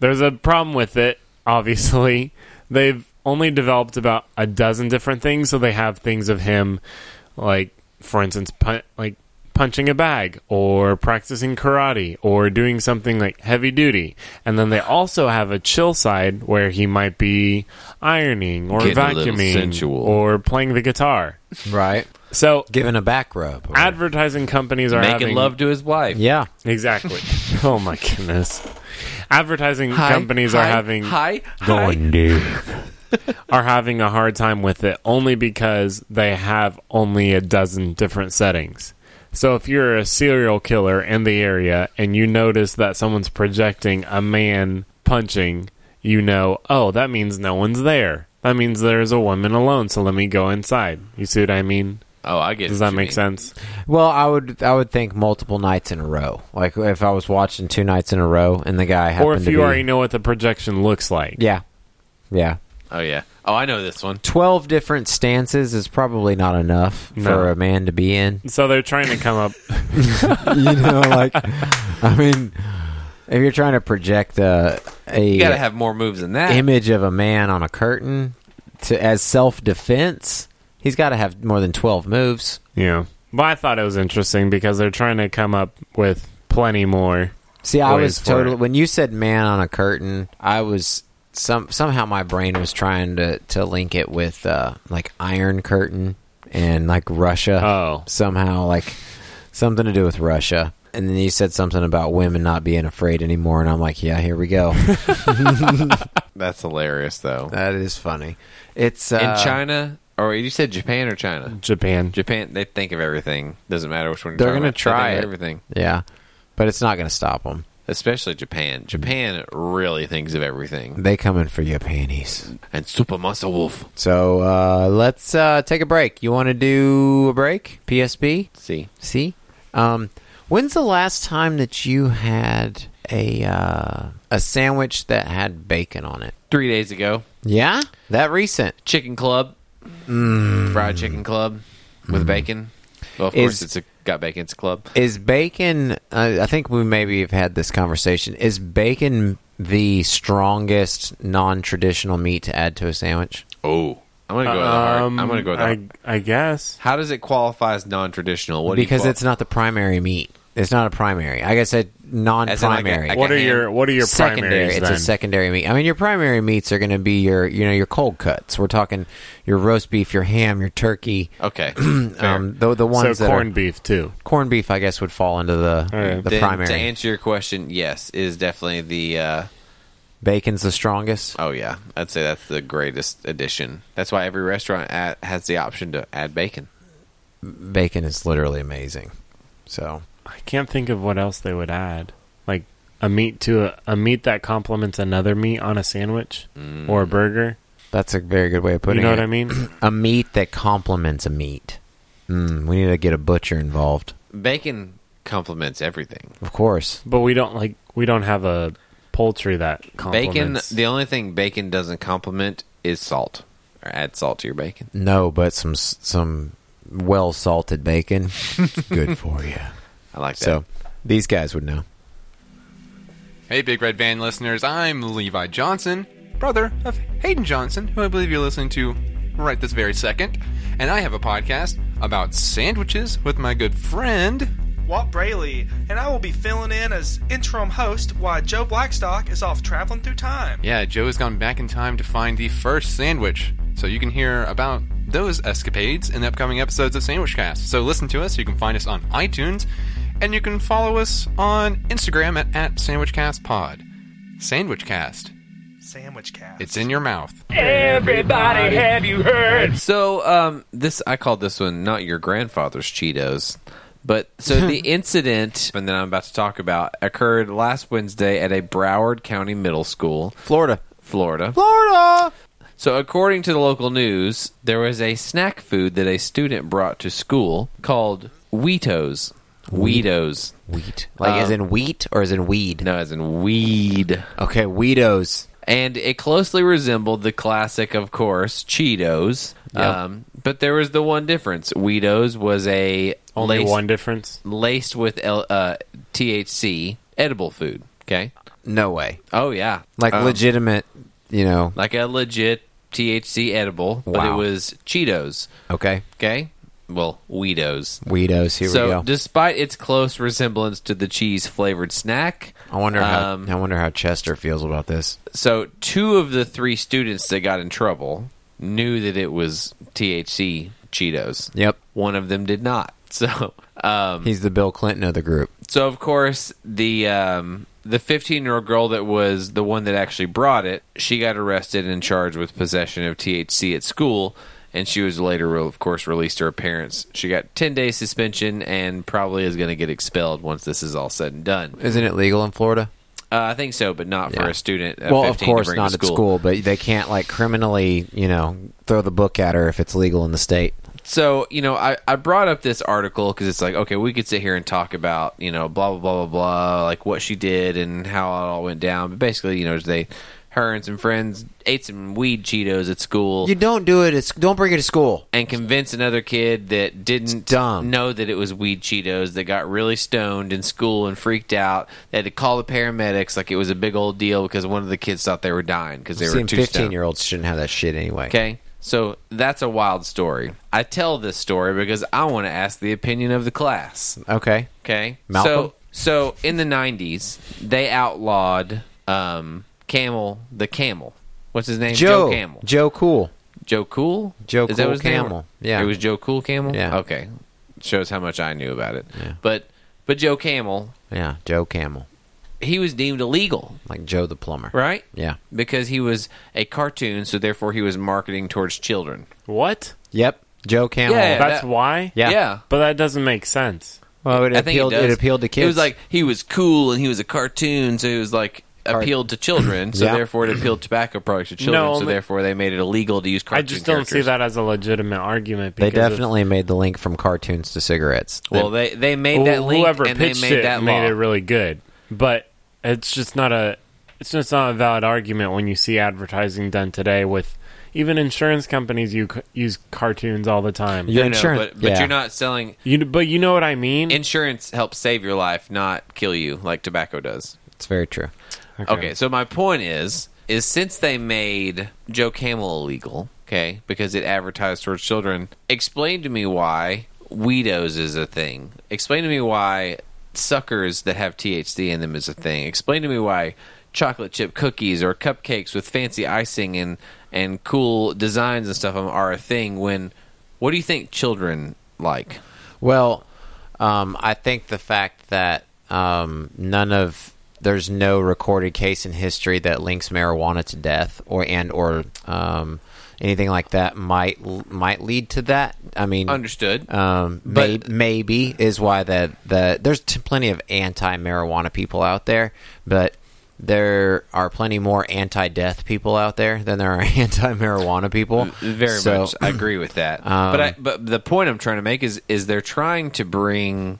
Speaker 3: There's a problem with it, obviously. They've only developed about a dozen different things, so they have things of him, like, for instance, pun- like punching a bag, or practicing karate, or doing something like heavy duty. And then they also have a chill side where he might be ironing, or
Speaker 2: Getting a little
Speaker 3: vacuuming,
Speaker 2: sensual.
Speaker 3: or playing the guitar.
Speaker 1: Right.
Speaker 3: So,
Speaker 1: Giving a back rub. or-
Speaker 3: advertising companies are
Speaker 2: Making
Speaker 3: having
Speaker 2: love to his wife.
Speaker 1: yeah.
Speaker 3: Exactly. oh my goodness. Advertising
Speaker 2: Hi,
Speaker 3: companies are
Speaker 2: hi,
Speaker 3: having
Speaker 2: hi, hi.
Speaker 3: are having a hard time with it only because they have only a dozen different settings. So if you're a serial killer in the area and you notice that someone's projecting a man punching, you know, oh, that means no one's there. That means there's a woman alone, so let me go inside. You see what I mean?
Speaker 2: Oh, I get.
Speaker 3: It.
Speaker 2: Does
Speaker 3: that make
Speaker 2: mean.
Speaker 3: sense?
Speaker 1: Well, I would I would think multiple nights in a row. Like if I was watching two nights in a row and the guy happened
Speaker 3: Or if
Speaker 1: to
Speaker 3: you
Speaker 1: be
Speaker 3: already know what the projection looks like.
Speaker 1: yeah, yeah.
Speaker 2: Oh yeah. Oh, I know this one.
Speaker 1: Twelve different stances is probably not enough
Speaker 3: No.
Speaker 1: for a man to be in.
Speaker 3: So they're trying to come up
Speaker 1: you know, like I mean, if you're trying to project a a
Speaker 2: You got to have more moves than that.
Speaker 1: image of a man on a curtain to as self defense, he's got to have more than twelve moves.
Speaker 3: Yeah. But I thought it was interesting because they're trying to come up with plenty more.
Speaker 1: See, I was totally
Speaker 3: it.
Speaker 1: when you said man on a curtain, I was some somehow my brain was trying to to link it with uh, like Iron Curtain and like Russia
Speaker 3: Oh.
Speaker 1: somehow like something to do with Russia. And then you said something about women not being afraid anymore, and I'm like, yeah, here we go.
Speaker 2: That's hilarious, though.
Speaker 1: that is funny. It's uh,
Speaker 2: In China, or you said Japan or China?
Speaker 3: Japan.
Speaker 2: Japan, they think of everything. Doesn't matter which one. You're
Speaker 1: They're
Speaker 2: about. They
Speaker 1: try it.
Speaker 2: everything,
Speaker 1: Yeah, but it's not going to stop them.
Speaker 2: especially Japan. Japan really thinks of everything.
Speaker 1: They coming for your panties.
Speaker 2: And Super Monster Wolf.
Speaker 1: So uh, let's uh, take a break. You want to do a break? PSB.
Speaker 2: See,
Speaker 1: See, um, when's the last time that you had a uh, a sandwich that had bacon on it?
Speaker 2: three days ago,
Speaker 1: Yeah, that recent.
Speaker 2: Chicken Club,
Speaker 1: Mm.
Speaker 2: fried chicken club with bacon. Well, of
Speaker 1: Is-
Speaker 2: course, it's a Got bacon. Bacon's Club.
Speaker 1: Is bacon? Uh, I think we maybe have had this conversation. Is bacon the strongest non-traditional meat to add to a sandwich?
Speaker 2: Oh, I'm gonna go. with hard.
Speaker 3: Um,
Speaker 2: I'm gonna go. With
Speaker 3: I. I guess.
Speaker 2: How does it qualify as non-traditional? What do you
Speaker 1: because
Speaker 2: qual-
Speaker 1: it's not the primary meat. It's not a primary. I guess a
Speaker 2: As in like a-
Speaker 1: non-primary.
Speaker 2: like
Speaker 3: What are your What are your
Speaker 1: secondary.
Speaker 3: primaries
Speaker 1: It's
Speaker 3: then?
Speaker 1: a secondary meat. I mean, your primary meats are going to be your, you know, your cold cuts. We're talking your roast beef, your ham, your turkey.
Speaker 2: okay.
Speaker 1: Um, the the ones
Speaker 3: so
Speaker 1: that
Speaker 3: corned
Speaker 1: are,
Speaker 3: beef too.
Speaker 1: corned beef, I guess, would fall into the
Speaker 3: Okay.
Speaker 1: the
Speaker 2: Then
Speaker 1: primary.
Speaker 2: To answer your question, yes, is definitely the. Uh,
Speaker 1: Bacon's the strongest.
Speaker 2: oh yeah, I'd say that's the greatest addition. That's why every restaurant add, has the option to add bacon.
Speaker 1: Bacon is literally amazing. So
Speaker 3: I can't think of what else they would add. Like a meat to a, a meat that complements another meat on a sandwich or a burger.
Speaker 1: that's a very good way of putting it.
Speaker 3: You know
Speaker 1: it.
Speaker 3: what I mean?
Speaker 1: A meat that complements a meat. Mm, we need to get a butcher involved,
Speaker 2: Bacon complements everything.
Speaker 1: of course.
Speaker 3: but we don't like we don't have a poultry that
Speaker 2: Bacon. The only thing bacon doesn't complement is salt. Or add salt to your bacon.
Speaker 1: No, but some some well salted bacon, good for you.
Speaker 2: I like that.
Speaker 1: So these guys would know.
Speaker 7: Hey, Big Red Van listeners, I'm Levi Johnson, brother of Hayden Johnson, who I believe you're listening to right this very second. And I have a podcast about sandwiches with my good friend.
Speaker 8: Walt Brayley, and I will be filling in as interim host while Joe Blackstock is off traveling through time.
Speaker 7: Yeah, Joe has gone back in time to find the first sandwich, so you can hear about those escapades in the upcoming episodes of Sandwich Cast. So listen to us. You can find us on iTunes, and you can follow us on Instagram at, at SandwichCastPod. SandwichCast.
Speaker 8: Sandwich cast.
Speaker 7: It's in your mouth.
Speaker 4: Everybody, have you heard?
Speaker 2: So, um, this I called this one not your grandfather's Cheetos, but so the incident and that I'm about to talk about occurred last Wednesday at a Broward County Middle School,
Speaker 1: Florida.
Speaker 2: Florida.
Speaker 1: Florida.
Speaker 2: So, according to the local news, there was a snack food that a student brought to school called Weedos. Weedos.
Speaker 1: Wheat. Like
Speaker 2: Uh,
Speaker 1: as in wheat or as in weed?
Speaker 2: No, as in weed.
Speaker 1: Okay, Weedos.
Speaker 2: and it closely resembled the classic, of course, Cheetos.
Speaker 1: Yep.
Speaker 2: Um, but there was the one difference: Weedos was a
Speaker 3: Only
Speaker 2: laced,
Speaker 3: one difference.
Speaker 2: laced with L, uh, THC edible food. Okay.
Speaker 1: No way.
Speaker 2: Oh yeah,
Speaker 1: Like
Speaker 2: Um,
Speaker 1: legitimate, you know.
Speaker 2: like a legit THC edible, but it
Speaker 1: Wow.
Speaker 2: was Cheetos.
Speaker 1: Okay.
Speaker 2: Okay. Well, Weedos.
Speaker 1: Weedos. Here
Speaker 2: so,
Speaker 1: we go.
Speaker 2: despite its close resemblance to the cheese flavored snack,
Speaker 1: I wonder how.
Speaker 2: um,
Speaker 1: I wonder how Chester feels about this.
Speaker 2: So two of the three students that got in trouble knew that it was THC Cheetos.
Speaker 1: Yep.
Speaker 2: One of them did not. So, um,
Speaker 1: He's the Bill Clinton of the group.
Speaker 2: so of course the um, the 15 year old girl that was the one that actually brought it, she got arrested and charged with possession of THC at school. And she was later, of course, released to her parents. She got 10 days suspension and probably is going to get expelled once this is all said and done.
Speaker 1: Isn't it legal in Florida?
Speaker 2: Uh, I think so, but not for a student.
Speaker 1: Well, of
Speaker 2: 15
Speaker 1: course not
Speaker 2: to
Speaker 1: at school, but they can't like criminally, you know, throw the book at her if it's legal in the state.
Speaker 2: So, you know, I, I brought up this article because it's like, okay, we could sit here and talk about, you know, blah, blah, blah, blah, blah, like what she did and how it all went down. But basically, you know, they, her and some friends ate some weed Cheetos at school
Speaker 1: You don't do it. It's don't bring it to school.
Speaker 2: and convince another kid that didn't
Speaker 1: dumb.
Speaker 2: know that it was weed Cheetos that got really stoned in school and freaked out. They had to call the paramedics like it was a big old deal because one of the kids thought they were dying because they were
Speaker 1: Seeing
Speaker 2: too stoned.
Speaker 1: year olds shouldn't have that shit anyway.
Speaker 2: Okay. So that's a wild story. I tell this story because I want to ask the opinion of the class.
Speaker 1: Okay.
Speaker 2: Okay.
Speaker 1: Malcolm?
Speaker 2: So, so in the '90s, they outlawed um, Camel, the Camel. What's his name?
Speaker 1: Joe.
Speaker 2: Camel.
Speaker 1: Joe Cool.
Speaker 2: Joe Cool.
Speaker 1: Joe
Speaker 2: Is that
Speaker 1: Cool
Speaker 2: his name?
Speaker 1: Camel. Yeah.
Speaker 2: It was Joe Cool Camel.
Speaker 1: Yeah.
Speaker 2: Okay. Shows how much I knew about it.
Speaker 1: Yeah.
Speaker 2: But but Joe Camel,
Speaker 1: Yeah. Joe Camel.
Speaker 2: he was deemed illegal,
Speaker 1: Like Joe the plumber.
Speaker 2: right?
Speaker 1: Yeah.
Speaker 2: Because he was a cartoon, so therefore he was marketing towards children.
Speaker 3: What?
Speaker 1: Yep. Joe Camel.
Speaker 2: Yeah.
Speaker 3: That's
Speaker 2: that-
Speaker 3: why.
Speaker 1: Yeah.
Speaker 2: yeah.
Speaker 3: But that doesn't make sense.
Speaker 1: Well, it
Speaker 2: I think
Speaker 1: appealed.
Speaker 2: it,
Speaker 1: It,
Speaker 2: does.
Speaker 1: appealed to kids.
Speaker 2: It was like he was cool and he was a cartoon, so it was like
Speaker 1: Cart-
Speaker 2: appealed to children. So
Speaker 1: Yeah.
Speaker 2: therefore, it appealed tobacco products to children.
Speaker 3: No,
Speaker 2: so
Speaker 3: only-
Speaker 2: therefore, they made it illegal to use
Speaker 3: I
Speaker 2: cartoon.
Speaker 3: just don't see
Speaker 2: characters.
Speaker 3: that as a legitimate argument.
Speaker 1: they
Speaker 3: because of-
Speaker 1: definitely made the link from cartoons to cigarettes.
Speaker 2: Well, they they made that
Speaker 3: Who-
Speaker 2: link
Speaker 3: whoever
Speaker 2: and they
Speaker 3: pitched
Speaker 2: made
Speaker 3: it
Speaker 2: that
Speaker 3: made
Speaker 2: law.
Speaker 3: it really good, but it's just not a it's just not a valid argument when you see advertising done today with even insurance companies you c- use cartoons all the time.
Speaker 1: Your
Speaker 2: I know,
Speaker 1: insurance-
Speaker 2: but, but
Speaker 1: yeah.
Speaker 2: you're not selling
Speaker 3: You, but you know what I mean?
Speaker 2: insurance helps save your life, not kill you like tobacco does.
Speaker 1: It's very true.
Speaker 2: Okay. so my point is, is since they made Joe Camel illegal, okay, because it advertised towards children, explain to me why Weedos is a thing. Explain to me why suckers that have THC in them is a thing. Explain to me why chocolate chip cookies or cupcakes with fancy icing and and cool designs and stuff are a thing. When what do you think children like?
Speaker 1: Well, um, I think the fact that um, none of there's no recorded case in history that links marijuana to death or and or um, anything like that might might lead to that. I mean,
Speaker 2: Understood.
Speaker 1: um, may,
Speaker 2: But-
Speaker 1: maybe is why that the there's t- plenty of anti marijuana people out there, but there are plenty more anti death people out there than there are anti marijuana people.
Speaker 2: Very
Speaker 1: So-
Speaker 2: much, I agree with that.
Speaker 1: Um,
Speaker 2: but I, but the point I'm trying to make is is they're trying to bring,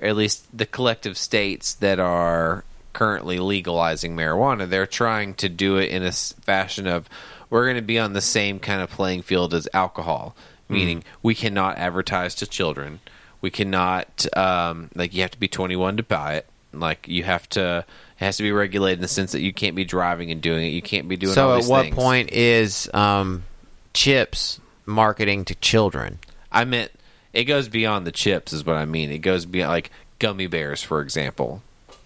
Speaker 2: or at least the collective states that are currently legalizing marijuana. They're trying to do it in a fashion of we're going to be on the same kind of playing field as alcohol, meaning we cannot advertise to children. We cannot um, like you have to be 21 to buy it. Like you have to. It has to be regulated in the sense that you can't be driving and doing it. You can't be doing. all
Speaker 1: so, at what
Speaker 2: things.
Speaker 1: point is um, chips marketing to children?
Speaker 2: I meant it goes beyond the chips, is what I mean. It goes beyond like gummy bears, for example.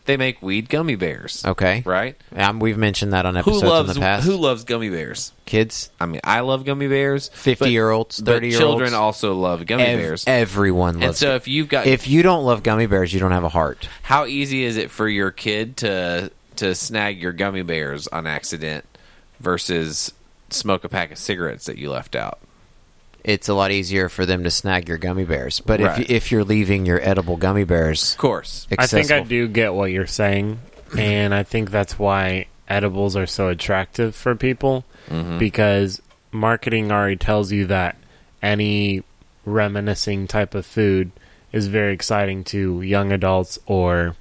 Speaker 2: They make weed gummy bears.
Speaker 1: Okay,
Speaker 2: Right?
Speaker 1: Um, we've mentioned that on
Speaker 2: Who
Speaker 1: episodes
Speaker 2: loves
Speaker 1: in the past.
Speaker 2: who loves gummy bears?
Speaker 1: Kids,
Speaker 2: I mean, I love gummy bears. but-
Speaker 1: fifty-year-olds,
Speaker 2: but
Speaker 1: thirty-year-olds,
Speaker 2: children also love gummy
Speaker 1: Ev-
Speaker 2: bears.
Speaker 1: Everyone
Speaker 2: and
Speaker 1: loves.
Speaker 2: so, if you've got,
Speaker 1: if you don't love gummy bears, you don't have a heart.
Speaker 2: how easy is it for your kid to to snag your gummy bears on accident versus smoke a pack of cigarettes that you left out?
Speaker 1: It's a lot easier for them to snag your gummy bears. But
Speaker 2: Right.
Speaker 1: if if you're leaving your edible gummy bears,
Speaker 2: Of course.
Speaker 3: I think I do get what you're saying, and I think that's why edibles are so attractive for people mm-hmm. because marketing already tells you that any reminiscing type of food is very exciting to young adults or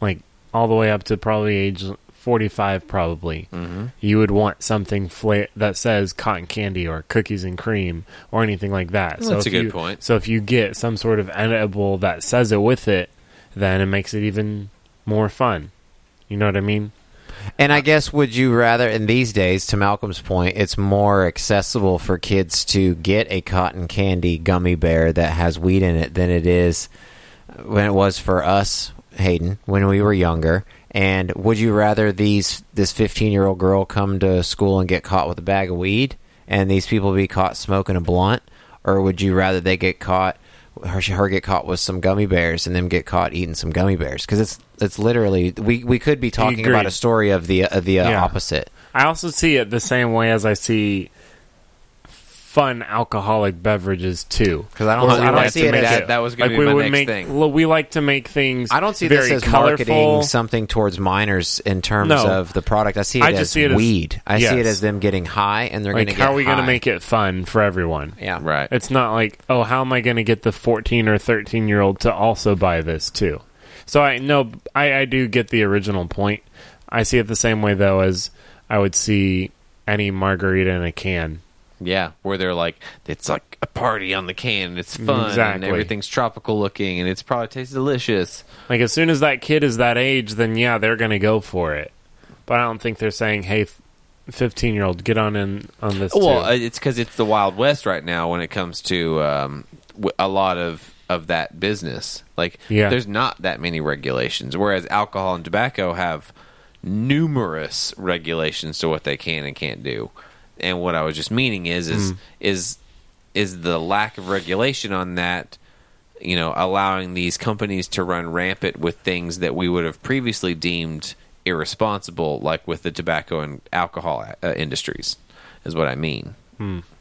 Speaker 3: like all the way up to probably age 45 probably mm-hmm. you would want something fla- that says cotton candy or cookies and cream or anything like that
Speaker 2: Well,
Speaker 3: so
Speaker 2: that's
Speaker 3: if
Speaker 2: a good
Speaker 3: you-
Speaker 2: point.
Speaker 3: so if you get some sort of edible that says it with it then it makes it even more fun you know what i mean
Speaker 1: And I guess would you rather in these days, to Malcolm's point, it's more accessible for kids to get a cotton candy gummy bear that has weed in it than it is when it was for us, Hayden, when we were younger. And would you rather these this fifteen year old girl come to school and get caught with a bag of weed, and these people be caught smoking a blunt, or would you rather they get caught? Her, her get caught with some gummy bears and them get caught eating some gummy bears because it's it's literally we, we could be talking about a story of the of the uh,
Speaker 3: Yeah.
Speaker 1: opposite.
Speaker 3: i also see it the same way as i see fun alcoholic beverages too
Speaker 1: Because I don't,
Speaker 3: Or
Speaker 1: I don't
Speaker 3: like
Speaker 1: see
Speaker 3: to
Speaker 1: it
Speaker 3: make
Speaker 1: as
Speaker 2: that, that was going
Speaker 3: like
Speaker 2: to be
Speaker 3: we
Speaker 2: my
Speaker 3: would
Speaker 2: next
Speaker 3: make
Speaker 2: thing.
Speaker 3: well, we like to make things
Speaker 1: I don't see
Speaker 3: very
Speaker 1: this as
Speaker 3: colorful.
Speaker 1: marketing something towards minors in terms
Speaker 3: No.
Speaker 1: of the product. I see it
Speaker 3: I
Speaker 1: as
Speaker 3: see it as-
Speaker 1: weed. I see it as them getting high and they're
Speaker 3: like
Speaker 1: going to get
Speaker 3: how are we
Speaker 1: going
Speaker 3: to make it fun for everyone
Speaker 1: Yeah,
Speaker 2: Right.
Speaker 3: It's not like, oh, how am I going to get the 14 or 13 year old to also buy this too? So I no, I, I do get the original point. I see it the same way though as I would see any margarita in a can.
Speaker 2: Yeah, where they're like, it's like a party on the can, and it's fun, and everything's tropical looking, and it's probably tastes delicious.
Speaker 3: Like as soon as that kid is that age, then yeah, they're going to go for it. But I don't think they're saying, "Hey, 15 year old, get on in on this."
Speaker 2: Well,
Speaker 3: too.
Speaker 2: uh, it's because it's the Wild West right now when it comes to um, a lot of of that business. Like,
Speaker 3: Yeah.
Speaker 2: there's not that many regulations, whereas alcohol and tobacco have numerous regulations to what they can and can't do. And what I was just meaning is is is is the lack of regulation on that. You know, allowing these companies to run rampant with things that we would have previously deemed irresponsible, like with the tobacco and alcohol uh, industries, is what I mean.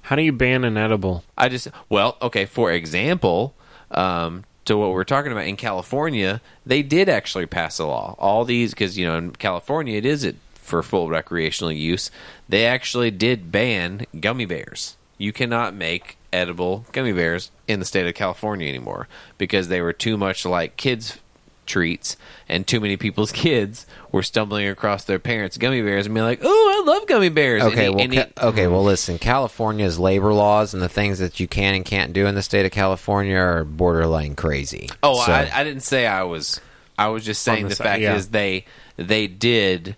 Speaker 3: how do you ban an edible?
Speaker 2: I just well, okay. For example, um, to what we're talking about in California, they did actually pass a law. All these because you know in California it is it for full recreational use. They actually did ban gummy bears. You cannot make edible gummy bears in the state of California anymore because they were too much like kids treats, and too many people's kids were stumbling across their parents' gummy bears and being like, "Oh, I love gummy bears."
Speaker 1: Okay,
Speaker 2: he-
Speaker 1: well,
Speaker 2: he-
Speaker 1: ca- okay, well, listen. California's labor laws and the things that you can and can't do in the state of California are borderline crazy.
Speaker 2: Oh,
Speaker 1: So-
Speaker 2: I, I didn't say I was. I was just saying the,
Speaker 3: the
Speaker 2: fact
Speaker 3: yeah.
Speaker 2: is they they did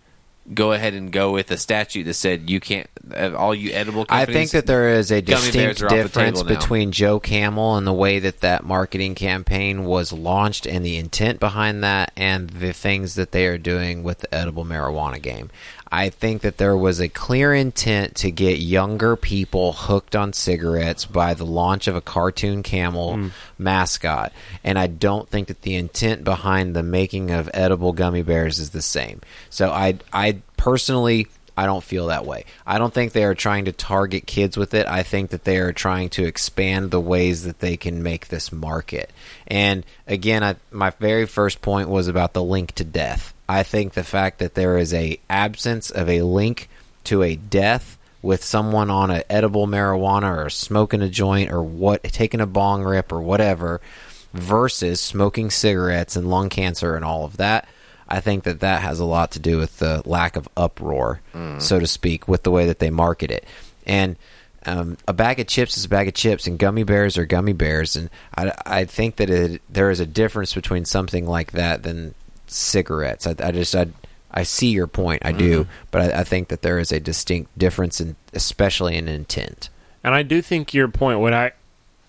Speaker 2: go ahead and go with a statute that said you can't uh, all you edible.
Speaker 1: I think that there is a distinct
Speaker 2: are off the
Speaker 1: difference between Joe Camel and the way that that marketing campaign was launched and the intent behind that and the things that they are doing with the edible marijuana game. I think that there was a clear intent to get younger people hooked on cigarettes by the launch of a cartoon camel hmm. mascot. And I don't think that the intent behind the making of edible gummy bears is the same. So I I personally I don't feel that way. I don't think they are trying to target kids with it. I think that they are trying to expand the ways that they can make this market. And again, I, my very first point was about the link to death. I think the fact that there is a absence of a link to a death with someone on a edible marijuana or smoking a joint or what taking a bong rip or whatever versus smoking cigarettes and lung cancer and all of that I think that that has a lot to do with the lack of uproar, so to speak, with the way that they market it. And um, a bag of chips is a bag of chips, and gummy bears are gummy bears. And I, I think that it, there is a difference between something like that than cigarettes. I, I just I, I see your point, I do, mm-hmm. but I, I think that there is a distinct difference, in, especially in intent.
Speaker 3: And I do think your point. What I,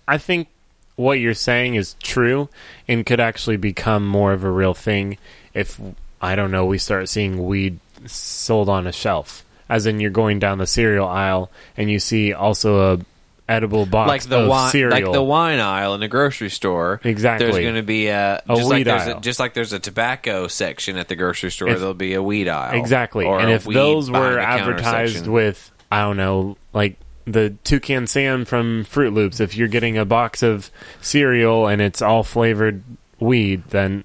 Speaker 3: I think what you're saying is true, and could actually become more of a real thing if I don't know we start seeing weed sold on a shelf, as in you're going down the cereal aisle and you see also a edible box
Speaker 2: like the
Speaker 3: of
Speaker 2: wine,
Speaker 3: cereal.
Speaker 2: like the wine aisle in a grocery store.
Speaker 3: Exactly.
Speaker 2: There's going to be a,
Speaker 3: A
Speaker 2: just like
Speaker 3: weed
Speaker 2: there's
Speaker 3: aisle.
Speaker 2: a, just like there's a tobacco section at the grocery store.
Speaker 3: If-
Speaker 2: there'll be a weed aisle.
Speaker 3: Exactly. And if those were advertised with, I don't know, like the Toucan Sam from Froot Loops, if you're getting a box of cereal and it's all flavored weed, then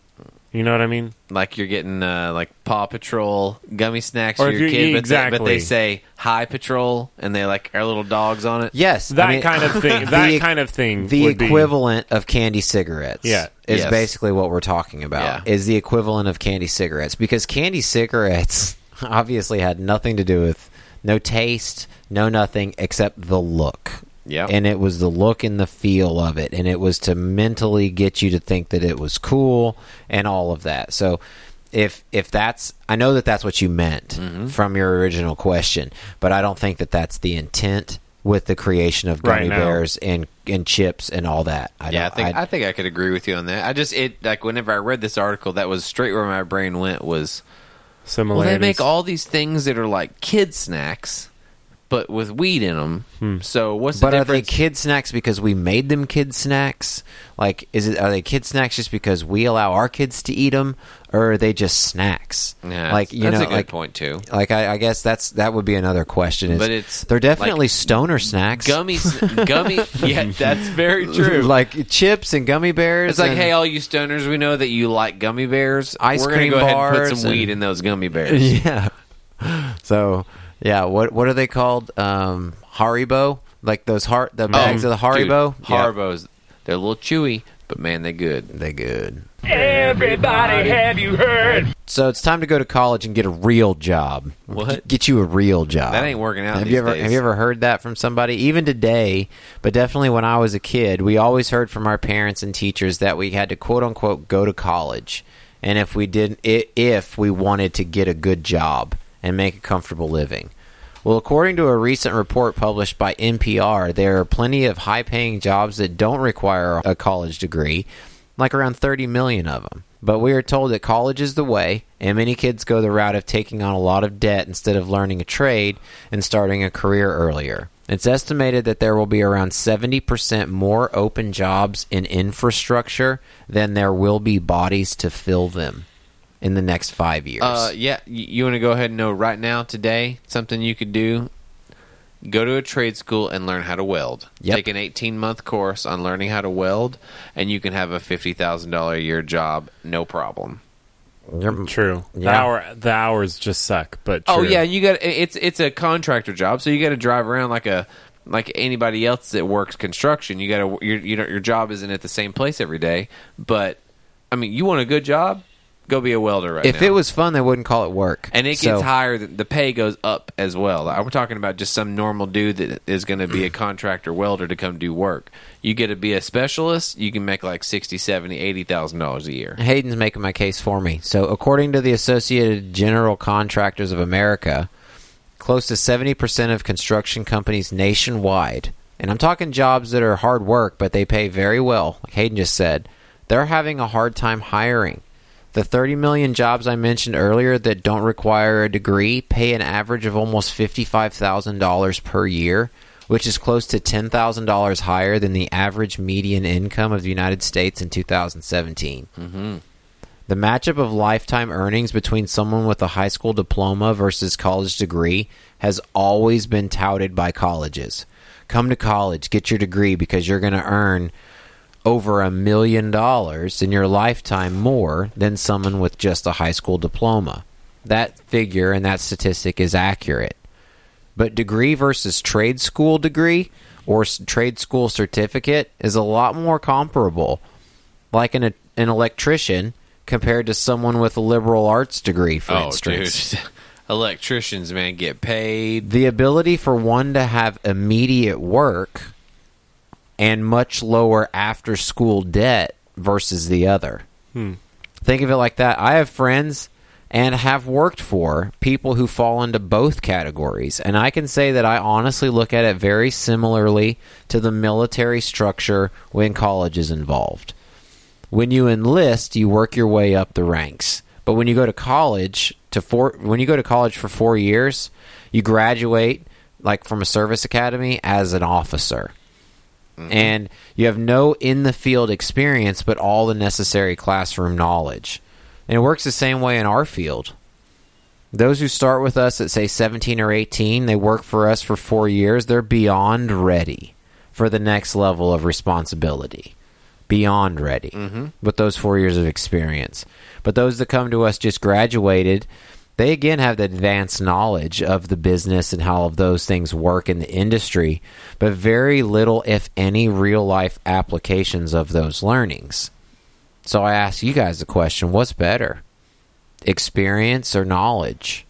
Speaker 3: you know what I mean?
Speaker 2: like you're getting uh, like Paw Patrol gummy snacks
Speaker 3: Or
Speaker 2: for your
Speaker 3: you-
Speaker 2: kid, but, they, but they say High Patrol and they like are little dogs on it.
Speaker 1: Yes,
Speaker 3: That
Speaker 1: I mean-
Speaker 3: kind of thing. That
Speaker 1: the-
Speaker 3: kind of thing.
Speaker 1: the
Speaker 3: would be-
Speaker 1: equivalent of candy cigarettes
Speaker 3: Yeah.
Speaker 1: is
Speaker 2: Yes.
Speaker 1: basically what we're talking about
Speaker 2: Yeah.
Speaker 1: is the equivalent of candy cigarettes because candy cigarettes obviously had nothing to do with no taste no nothing except the look
Speaker 2: Yeah.
Speaker 1: and it was the look and the feel of it and it was to mentally get you to think that it was cool and all of that so if if that's I know that that's what you meant
Speaker 2: Mm-hmm.
Speaker 1: from your original question, but I don't think that that's the intent with the creation of gummy
Speaker 3: Right
Speaker 1: bears and and chips and all that. I
Speaker 2: yeah, I
Speaker 1: don't-
Speaker 2: think I, think I could agree with you on that. I just it like whenever I read this article, that was straight where my brain went was similar. well,
Speaker 3: Similarities.
Speaker 2: they make all these things that are like kid snacks, but with weed in them. Hmm. So what's the
Speaker 1: but are they kid snacks because we made them kid snacks? Like, is it are they kid snacks just because we allow our kids to eat them, or are they just snacks?
Speaker 2: Yeah,
Speaker 1: like you
Speaker 2: that's
Speaker 1: know,
Speaker 2: a good
Speaker 1: like
Speaker 2: point too.
Speaker 1: like I, I guess that's that would be another question. Is
Speaker 2: But it's
Speaker 1: they're definitely
Speaker 2: like
Speaker 1: stoner snacks.
Speaker 2: Gummy, sn- gummy. Yeah, that's very true.
Speaker 1: like chips and gummy bears.
Speaker 2: It's like,
Speaker 1: and-
Speaker 2: hey, all you stoners, we know that you like gummy bears.
Speaker 1: Ice
Speaker 2: We're
Speaker 1: cream
Speaker 2: gonna go ahead and put some weed in those gummy bears.
Speaker 1: yeah. So yeah, what what are they called? Um, Haribo, like those heart the bags of the Haribo.
Speaker 2: Dude, Haribos, they're a little chewy, but man, they good.
Speaker 1: they good.
Speaker 4: Everybody, have you heard?
Speaker 1: So it's time to go to college and get a real job.
Speaker 2: What?
Speaker 1: Get you a real job.
Speaker 2: That ain't working out
Speaker 1: Have
Speaker 2: these
Speaker 1: you ever
Speaker 2: days.
Speaker 1: have you ever heard that from somebody? Even today, but definitely when I was a kid, we always heard from our parents and teachers that we had to quote unquote go to college, and if we didn't, if we wanted to get a good job and make a comfortable living. Well, according to a recent report published by NPR, there are plenty of high paying jobs that don't require a college degree, like around 30 million of them. But we are told that college is the way, and many kids go the route of taking on a lot of debt instead of learning a trade and starting a career earlier. It's estimated that there will be around 70% more open jobs in infrastructure than there will be bodies to fill them in the next five years.
Speaker 2: Uh, yeah, y- you want to go ahead and know right now, today, something you could do? Go to a trade school and learn how to weld.
Speaker 1: Yep.
Speaker 2: Take an 18 month course on learning how to weld, and you can have a $50,000 a year job, no problem.
Speaker 1: You're-
Speaker 3: True. The hour the hours just suck, but true.
Speaker 2: Oh yeah, you got it's it's a contractor job, so you got to drive around like a like anybody else that works construction. You got to your you know your job isn't at the same place every day, but I mean, you want a good job, Go be a welder right
Speaker 1: if
Speaker 2: now.
Speaker 1: it was fun, they wouldn't call it work.
Speaker 2: and it gets
Speaker 1: So-
Speaker 2: higher, th- the pay goes up as well. I'm talking about just some normal dude that is going to be a contractor welder to come do work. You get to be a specialist, you can make like 60, 70, 80,000 dollars a year.
Speaker 1: Hayden's making my case for me. So, according to the Associated General Contractors of America, close to 70% of construction companies nationwide, and I'm talking jobs that are hard work, but they pay very well, like Hayden just said, they're having a hard time hiring. The 30 million jobs I mentioned earlier that don't require a degree pay an average of almost $55,000 per year, which is close to $10,000 higher than the average median income of the United States in 2017. Mm-hmm. The matchup of lifetime earnings between someone with a high school diploma versus college degree has always been touted by colleges. Come to college, get your degree because you're going to earn over a million dollars in your lifetime more than someone with just a high school diploma. That figure and that statistic is accurate. But degree versus trade school degree or trade school certificate is a lot more comparable. Like an, an electrician compared to someone with a liberal arts degree, for
Speaker 2: oh,
Speaker 1: instance.
Speaker 2: dude. Electricians, man, get paid.
Speaker 1: The ability for one to have immediate work and much lower after school debt versus the other. Hmm. Think of it like that. I have friends and have worked for people who fall into both categories. And I can say that I honestly look at it very similarly to the military structure when college is involved. When you enlist, you work your way up the ranks. But when you go to college to four when you go to college for 4 years, you graduate like from a service academy as an officer Mm-hmm. and you have no in the field experience but all the necessary classroom knowledge. And it works the same way in our field. Those who start with us at say 17 or 18, they work for us for 4 years, they're beyond ready for the next level of responsibility. Beyond ready mm-hmm. with those 4 years of experience. But those that come to us just graduated, they again have the advanced knowledge of the business and how those things work in the industry, but very little, if any, real life applications of those learnings. So I ask you guys the question what's better, experience or knowledge?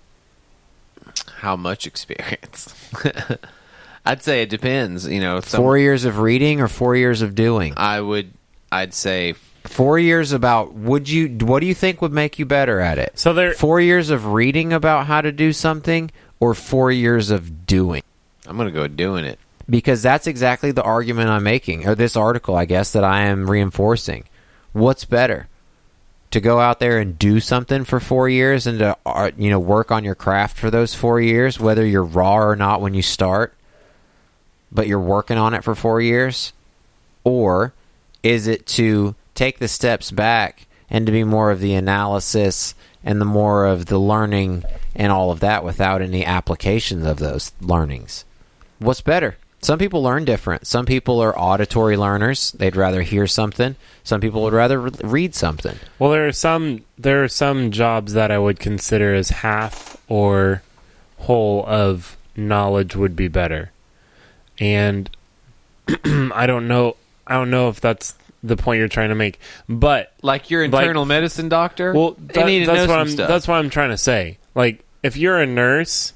Speaker 2: How much experience? I'd say it depends. You know, some,
Speaker 1: Four years of reading or four years of doing?
Speaker 2: I would, I'd say
Speaker 1: Four years about would you what do you think would make you better at it?
Speaker 3: So there,
Speaker 1: Four years of reading about how to do something or four years of doing?
Speaker 2: I'm going to go doing it.
Speaker 1: because that's exactly the argument I'm making, or this article, I guess, that I am reinforcing. What's better? To go out there and do something for four years and to uh, you know work on your craft for those four years, whether you're raw or not when you start, but you're working on it for four years, or is it to take the steps back and to be more of the analysis and the more of the learning and all of that without any applications of those learnings? What's better? Some people learn different. Some people are auditory learners. They'd rather hear something. Some people would rather re- read something.
Speaker 3: well, there are some there are some jobs that I would consider as half or whole of knowledge would be better, and I don't know. I don't know if that's the point you're trying to make, but
Speaker 2: Like your
Speaker 3: Like-
Speaker 2: internal medicine doctor.
Speaker 3: Well, that-
Speaker 2: need to
Speaker 3: that's
Speaker 2: know
Speaker 3: what I'm.
Speaker 2: stuff.
Speaker 3: That's what I'm trying to say. Like, if you're a nurse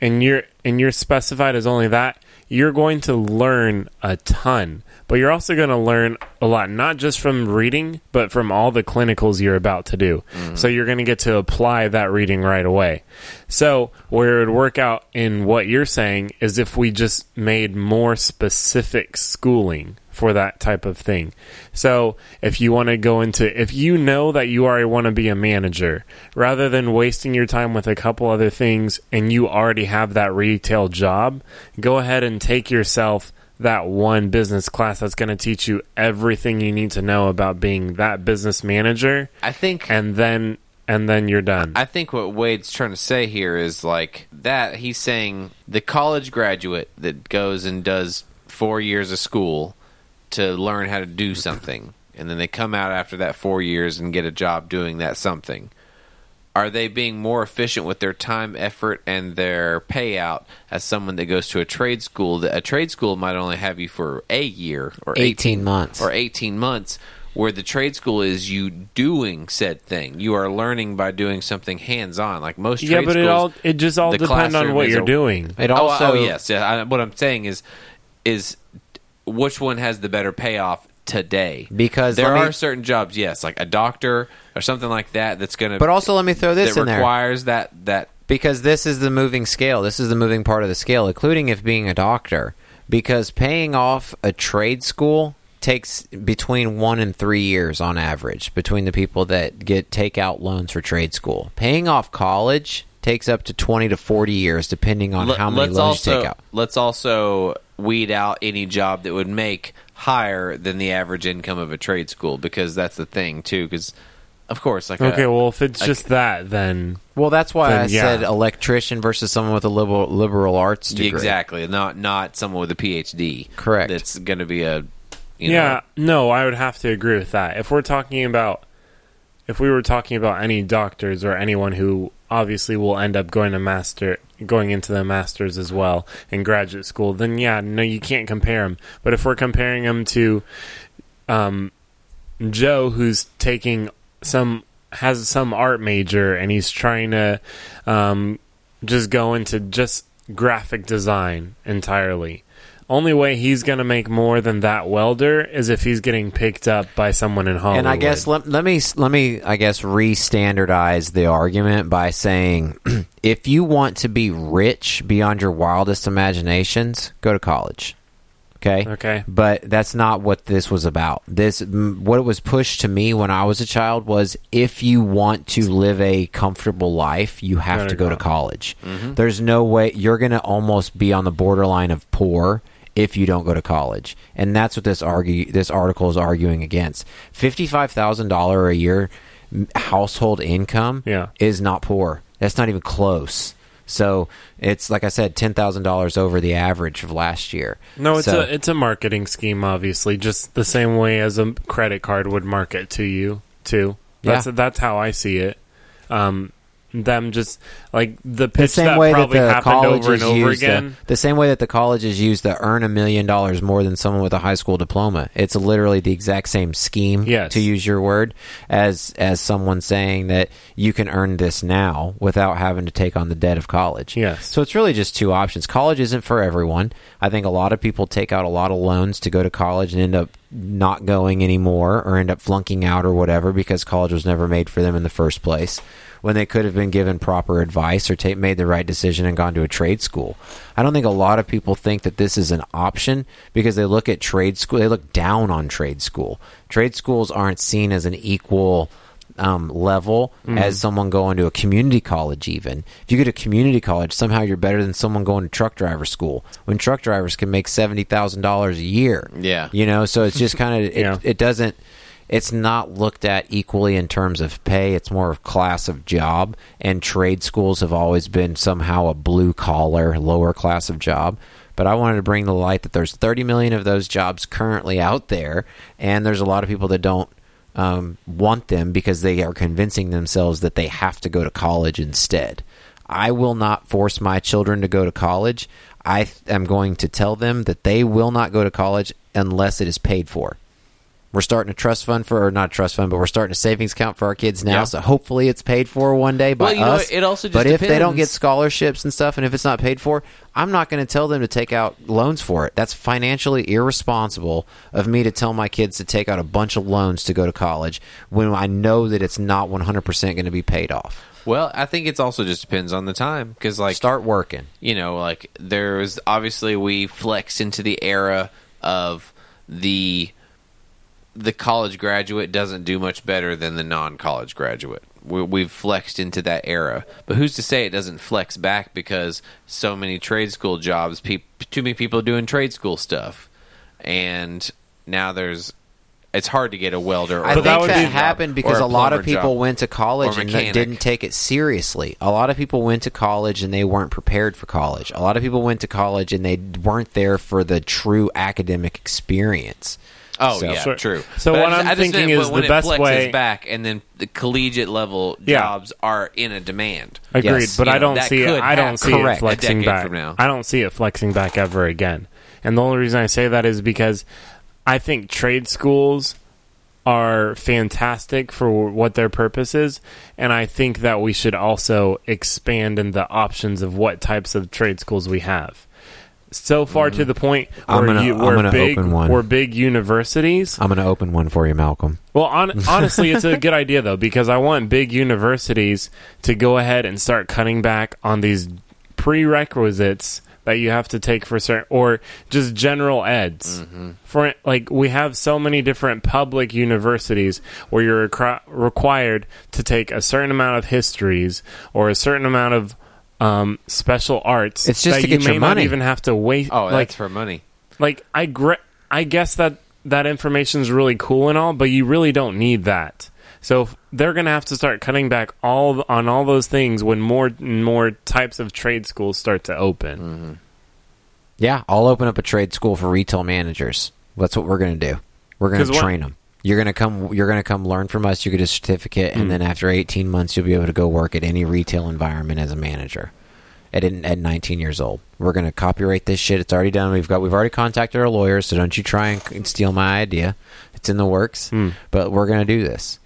Speaker 3: and you're and you're specified as only that, you're going to learn a ton. But you're also going to learn a lot, not just from reading, but from all the clinicals you're about to do. Mm-hmm. So you're going to get to apply that reading right away. So where it would work out in what you're saying is if we just made more specific schooling for that type of thing. So if you want to go into, if you know that you already want to be a manager, rather than wasting your time with a couple other things and you already have that retail job, go ahead and take yourself that one business class that's going to teach you everything you need to know about being that business manager
Speaker 2: I think
Speaker 3: and then and then you're done.
Speaker 2: I think what Wade's trying to say here is like that he's saying the college graduate that goes and does four years of school to learn how to do something, and then they come out after that four years and get a job doing that something. Are they being more efficient with their time, effort, and their payout as someone that goes to a trade school? That a trade school might only have you for a year or
Speaker 1: 18 months.
Speaker 2: or 18 months Where the trade school is you doing said thing. You are learning by doing something hands on. Like most
Speaker 3: Yeah, but
Speaker 2: schools,
Speaker 3: it all it just all depends on what you're
Speaker 2: a-
Speaker 3: doing.
Speaker 1: It
Speaker 2: Oh, oh
Speaker 1: also
Speaker 2: oh, yes. Yeah, I, what I'm saying is, is which one has the better payoff today?
Speaker 1: Because
Speaker 2: there
Speaker 1: me-
Speaker 2: are certain jobs, yes, like a doctor or something like that, that's going to.
Speaker 1: But also, let me throw this
Speaker 2: that
Speaker 1: in there.
Speaker 2: requires that that
Speaker 1: because this is the moving scale. This is the moving part of the scale, including if being a doctor. Because paying off a trade school takes between one and three years on average between the people that get take out loans for trade school. Paying off college takes up to twenty to forty years, depending on
Speaker 2: Let-
Speaker 1: how many loans
Speaker 2: also
Speaker 1: you take out.
Speaker 2: let's also weed out any job that would make higher than the average income of a trade school because that's the thing too. Because of course, like
Speaker 3: Okay,
Speaker 2: a,
Speaker 3: well, if it's
Speaker 2: like-
Speaker 3: just that, then
Speaker 1: Well, that's why
Speaker 3: Then,
Speaker 1: I
Speaker 3: yeah.
Speaker 1: said electrician versus someone with a liberal liberal arts degree.
Speaker 2: exactly not not someone with a PhD.
Speaker 1: Correct.
Speaker 2: That's going to be a you
Speaker 3: yeah,
Speaker 2: know,
Speaker 3: no, I would have to agree with that. If we're talking about, if we were talking about any doctors or anyone who obviously will end up going to master, going into the masters as well in graduate school, then yeah, no, you can't compare them. But if we're comparing them to, um, Joe, who's taking some has some art major and he's trying to, um, just go into just graphic design entirely. Only way he's going to make more than that welder is if he's getting picked up by someone in Hollywood.
Speaker 1: And I guess let, let me let me I guess re-standardize the argument by saying if you want to be rich beyond your wildest imaginations, go to college. Okay?
Speaker 3: Okay.
Speaker 1: But that's not what this was about. This what it was pushed to me when I was a child was if you want to live a comfortable life, you have
Speaker 3: Gotta
Speaker 1: go
Speaker 3: go.
Speaker 1: to college. Mm-hmm. There's no way you're going to almost be on the borderline of poor if you don't go to college. And that's what this argue this article is arguing against. $55,000 a year household income
Speaker 3: Yeah.
Speaker 1: is not poor. That's not even close. So it's like I said, ten thousand dollars over the average of last year.
Speaker 3: no, it's
Speaker 1: So-
Speaker 3: a it's a marketing scheme, obviously, just the same way as a credit card would market to you too. That's
Speaker 1: Yeah.
Speaker 3: that's how I see it. Um, them just like the
Speaker 1: the same
Speaker 3: that
Speaker 1: way that the
Speaker 3: happened
Speaker 1: college
Speaker 3: over and over
Speaker 1: used
Speaker 3: again.
Speaker 1: To, the same way that the college is used to earn a million dollars more than someone with a high school diploma. It's literally the exact same scheme,
Speaker 3: Yes.
Speaker 1: to use your word, as as someone saying that you can earn this now without having to take on the debt of college.
Speaker 3: Yes.
Speaker 1: So it's really just two options. College isn't for everyone. I think a lot of people take out a lot of loans to go to college and end up not going anymore or end up flunking out or whatever because college was never made for them in the first place when they could have been given proper advice or ta- made the right decision and gone to a trade school. I don't think a lot of people think that this is an option because they look at trade school, they look down on trade school. Trade schools aren't seen as an equal um, level as someone going to a community college. Even if you go to community college, somehow you're better than someone going to truck driver school. When truck drivers can make seventy thousand dollars a year,
Speaker 2: Yeah.
Speaker 1: you know. So it's just kind of it,
Speaker 3: Yeah.
Speaker 1: it doesn't. It's not looked at equally in terms of pay. It's more of class of job, and trade schools have always been somehow a blue collar, lower class of job. But I wanted to bring to light that there's 30 million of those jobs currently out there, and there's a lot of people that don't um, want them because they are convincing themselves that they have to go to college instead. I will not force my children to go to college. I am going to tell them that they will not go to college unless it is paid for. We're starting a trust fund for, or not a trust fund, but we're starting a savings account for our kids now.
Speaker 2: Yeah.
Speaker 1: So hopefully it's paid for one day by
Speaker 2: Well, you know,
Speaker 1: us.
Speaker 2: it also just
Speaker 1: but if they don't get scholarships and stuff, and if it's not paid for, I'm not going to tell them to take out loans for it. That's financially irresponsible of me to tell my kids to take out a bunch of loans to go to college when I know that it's not 100% going to be paid off.
Speaker 2: Well, I think it's also just depends on the time because, like,
Speaker 1: Start working.
Speaker 2: you know, like there's obviously we flexed into the era of the the college graduate doesn't do much better than the non-college graduate. We, we've flexed into that era, but who's to say it doesn't flex back because so many trade school jobs, peop too many people doing trade school stuff, and now there's it's hard to get a welder. Or
Speaker 1: I
Speaker 2: a
Speaker 1: think
Speaker 3: that
Speaker 1: that,
Speaker 3: be-
Speaker 1: happened because a, lot of people
Speaker 2: job.
Speaker 1: went to college and didn't take it seriously. A lot of people went to college and they weren't prepared for college. A lot of people went to college and they weren't there for the true academic experience.
Speaker 2: Oh
Speaker 1: So-
Speaker 2: yeah,
Speaker 3: So-
Speaker 2: true.
Speaker 3: so
Speaker 2: But
Speaker 3: what
Speaker 2: I just-
Speaker 3: I'm
Speaker 2: I just
Speaker 3: thinking
Speaker 2: meant
Speaker 3: is
Speaker 2: when
Speaker 3: the
Speaker 2: it
Speaker 3: best
Speaker 2: flexes
Speaker 3: way-
Speaker 2: back, and then the collegiate level
Speaker 3: Yeah.
Speaker 2: jobs are in a demand.
Speaker 3: Agreed,
Speaker 1: Yes.
Speaker 3: but
Speaker 2: You
Speaker 3: I
Speaker 2: know,
Speaker 3: don't
Speaker 2: that
Speaker 3: see it.
Speaker 2: could
Speaker 3: I don't see
Speaker 1: Correct.
Speaker 3: it flexing
Speaker 2: decade
Speaker 3: back.
Speaker 2: from now.
Speaker 3: I don't see it flexing back ever again. And the only reason I say that is because I think trade schools are fantastic for what their purpose is, and I think that we should also expand in the options of what types of trade schools we have. So far to the point
Speaker 1: Mm. I'm
Speaker 3: where,
Speaker 1: gonna-
Speaker 3: you,
Speaker 1: I'm
Speaker 3: where
Speaker 1: gonna
Speaker 3: big
Speaker 1: open one.
Speaker 3: where big universities
Speaker 1: I'm going to open one for you, Malcolm.
Speaker 3: well, on, honestly, it's a good idea though because I want big universities to go ahead and start cutting back on these prerequisites that you have to take for certain or just general eds. For like, we have so many different public universities where you're recri- required to take a certain amount of histories or a certain amount of um, special arts.
Speaker 1: It's just
Speaker 3: that
Speaker 1: to
Speaker 3: you
Speaker 1: get
Speaker 3: may
Speaker 1: your
Speaker 3: not
Speaker 1: money.
Speaker 3: even have to wait.
Speaker 2: Oh,
Speaker 3: like
Speaker 2: that's for money.
Speaker 3: like I gre- I guess that that information is really cool and all, but you really don't need that. So if they're going to have to start cutting back all on all those things when more and more types of trade schools start to open.
Speaker 1: Yeah, I'll open up a trade school for retail managers. That's what we're going to do. We're going to
Speaker 3: what-
Speaker 1: train them. You're going to come. You're to come learn from us. You get a certificate, and hmm. then after 18 months, you'll be able to go work at any retail environment as a manager. At at 19 years old, we're going to copyright this shit. It's already done. We've got. We've already contacted our lawyers, so don't you try and steal my idea. It's in the works, hmm. but we're going to do this.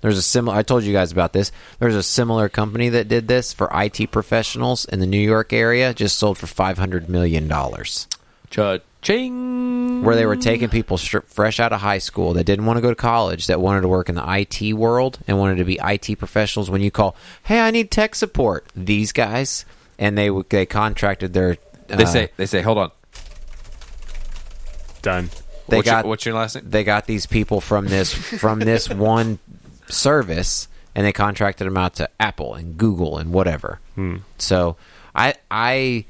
Speaker 1: There's a similar. I told you guys about this. There's a similar company that did this for IT professionals in the New York area. Just sold for 500 million dollars
Speaker 2: Cha-ching!
Speaker 1: Where they were taking people str- fresh out of high school that didn't want to go to college that wanted to work in the IT world and wanted to be IT professionals. When you call, hey, I need tech support, these guys, and they w- they contracted their. Uh,
Speaker 2: They say, they say, hold on.
Speaker 3: Done.
Speaker 1: they
Speaker 2: what's,
Speaker 1: got
Speaker 2: your, what's your last name?
Speaker 1: they got these people from this from this one service and they contracted them out to Apple and Google and whatever. So I I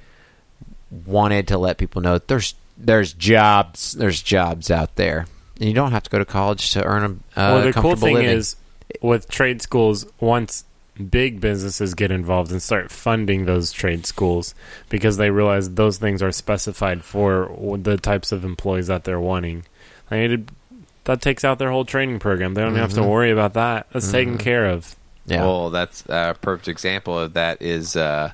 Speaker 1: wanted to let people know that there's there's jobs there's jobs out there and you don't have to go to college to earn a uh,
Speaker 3: well, the cool thing
Speaker 1: living.
Speaker 3: is with trade schools, once big businesses get involved and start funding those trade schools because they realize those things are specified for the types of employees that they're wanting. Like, it- that takes out their whole training program. They don't have to worry about that. That's taken care of.
Speaker 1: yeah.
Speaker 2: Well, that's a perfect example of that is uh,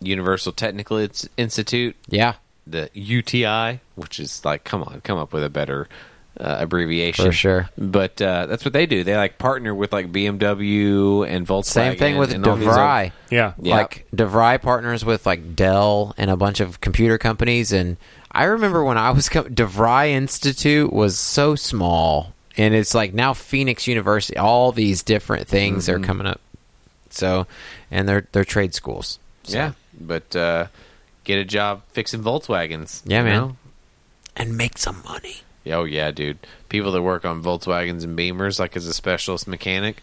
Speaker 2: Universal Technical Institute,
Speaker 1: yeah.
Speaker 2: The UTI, which is like, come on, come up with a better uh, abbreviation.
Speaker 1: For sure.
Speaker 2: But uh, that's what they do. They like partner with like BMW and Volkswagen.
Speaker 1: Same thing with
Speaker 2: and all these other-
Speaker 1: DeVry.
Speaker 3: Yeah.
Speaker 2: Yeah.
Speaker 1: Like DeVry partners with like Dell and a bunch of computer companies, and I remember when I was com- DeVry Institute was so small, and it's like now Phoenix University. All these different things
Speaker 2: Mm-hmm.
Speaker 1: are coming up. So, and they're they're trade schools. So-
Speaker 2: Yeah, but uh, get a job fixing Volkswagens.
Speaker 1: yeah, man,
Speaker 2: know?
Speaker 1: and make some money.
Speaker 2: Oh yeah, dude. People that work on Volkswagens and Beamers, like as a specialist mechanic,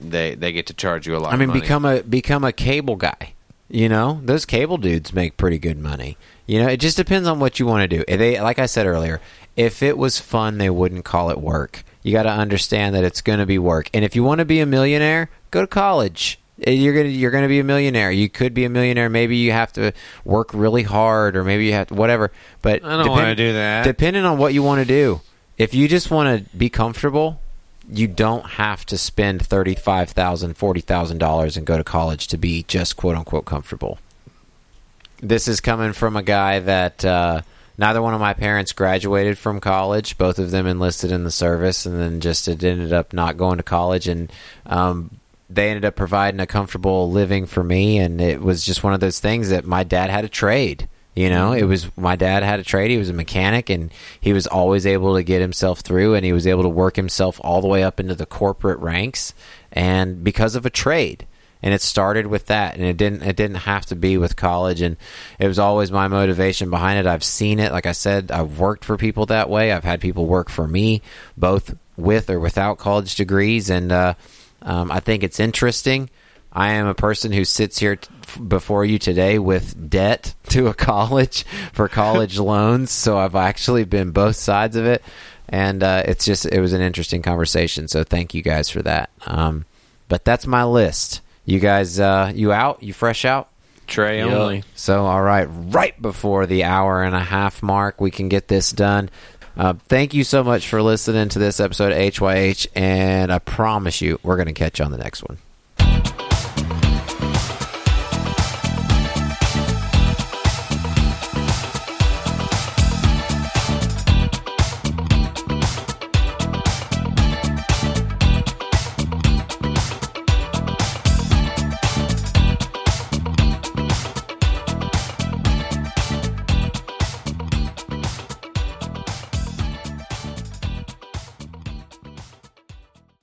Speaker 2: they they get to charge you a lot.
Speaker 1: I mean, become a become a cable guy. You know, those cable dudes make pretty good money. You know, it just depends on what you want to do. If They, like I said earlier, if it was fun, they wouldn't call it work. You got to understand that it's going to be work. And if you want to be a millionaire, go to college. Eh, You're gonna you're gonna be a millionaire. You could be a millionaire. Maybe you have to work really hard, or maybe you have to, whatever. But
Speaker 2: I don't wanna do that.
Speaker 1: Depending on what you want to do, if you just want to be comfortable, you don't have to spend thirty-five thousand, forty thousand dollars and go to college to be just quote unquote comfortable. This is coming from a guy that uh, neither one of my parents graduated from college. Both of them enlisted in the service, and then just it ended up not going to college, and um, they ended up providing a comfortable living for me. And it was just one of those things that my dad had a trade. You know, it was my dad had a trade. He was a mechanic, and he was always able to get himself through, and he was able to work himself all the way up into the corporate ranks, and because of a trade. And it started with that, and it didn't. It didn't have to be with college, and it was always my motivation behind it. I've seen it. Like I said, I've worked for people that way. I've had people work for me, both with or without college degrees, and uh, um, I think it's interesting. I am a person who sits here t- f- before you today with debt to a college for college loans. So I've actually been both sides of it, and uh, it's just it was an interesting conversation. So thank you guys for that. Um, but that's my list. You guys, uh, you out? You fresh out?
Speaker 2: Trey only.
Speaker 1: So, all right, right before the hour and a half mark, we can get this done. Uh, thank you so much for listening to this episode of HYH, and I promise you, we're going to catch you on the next one.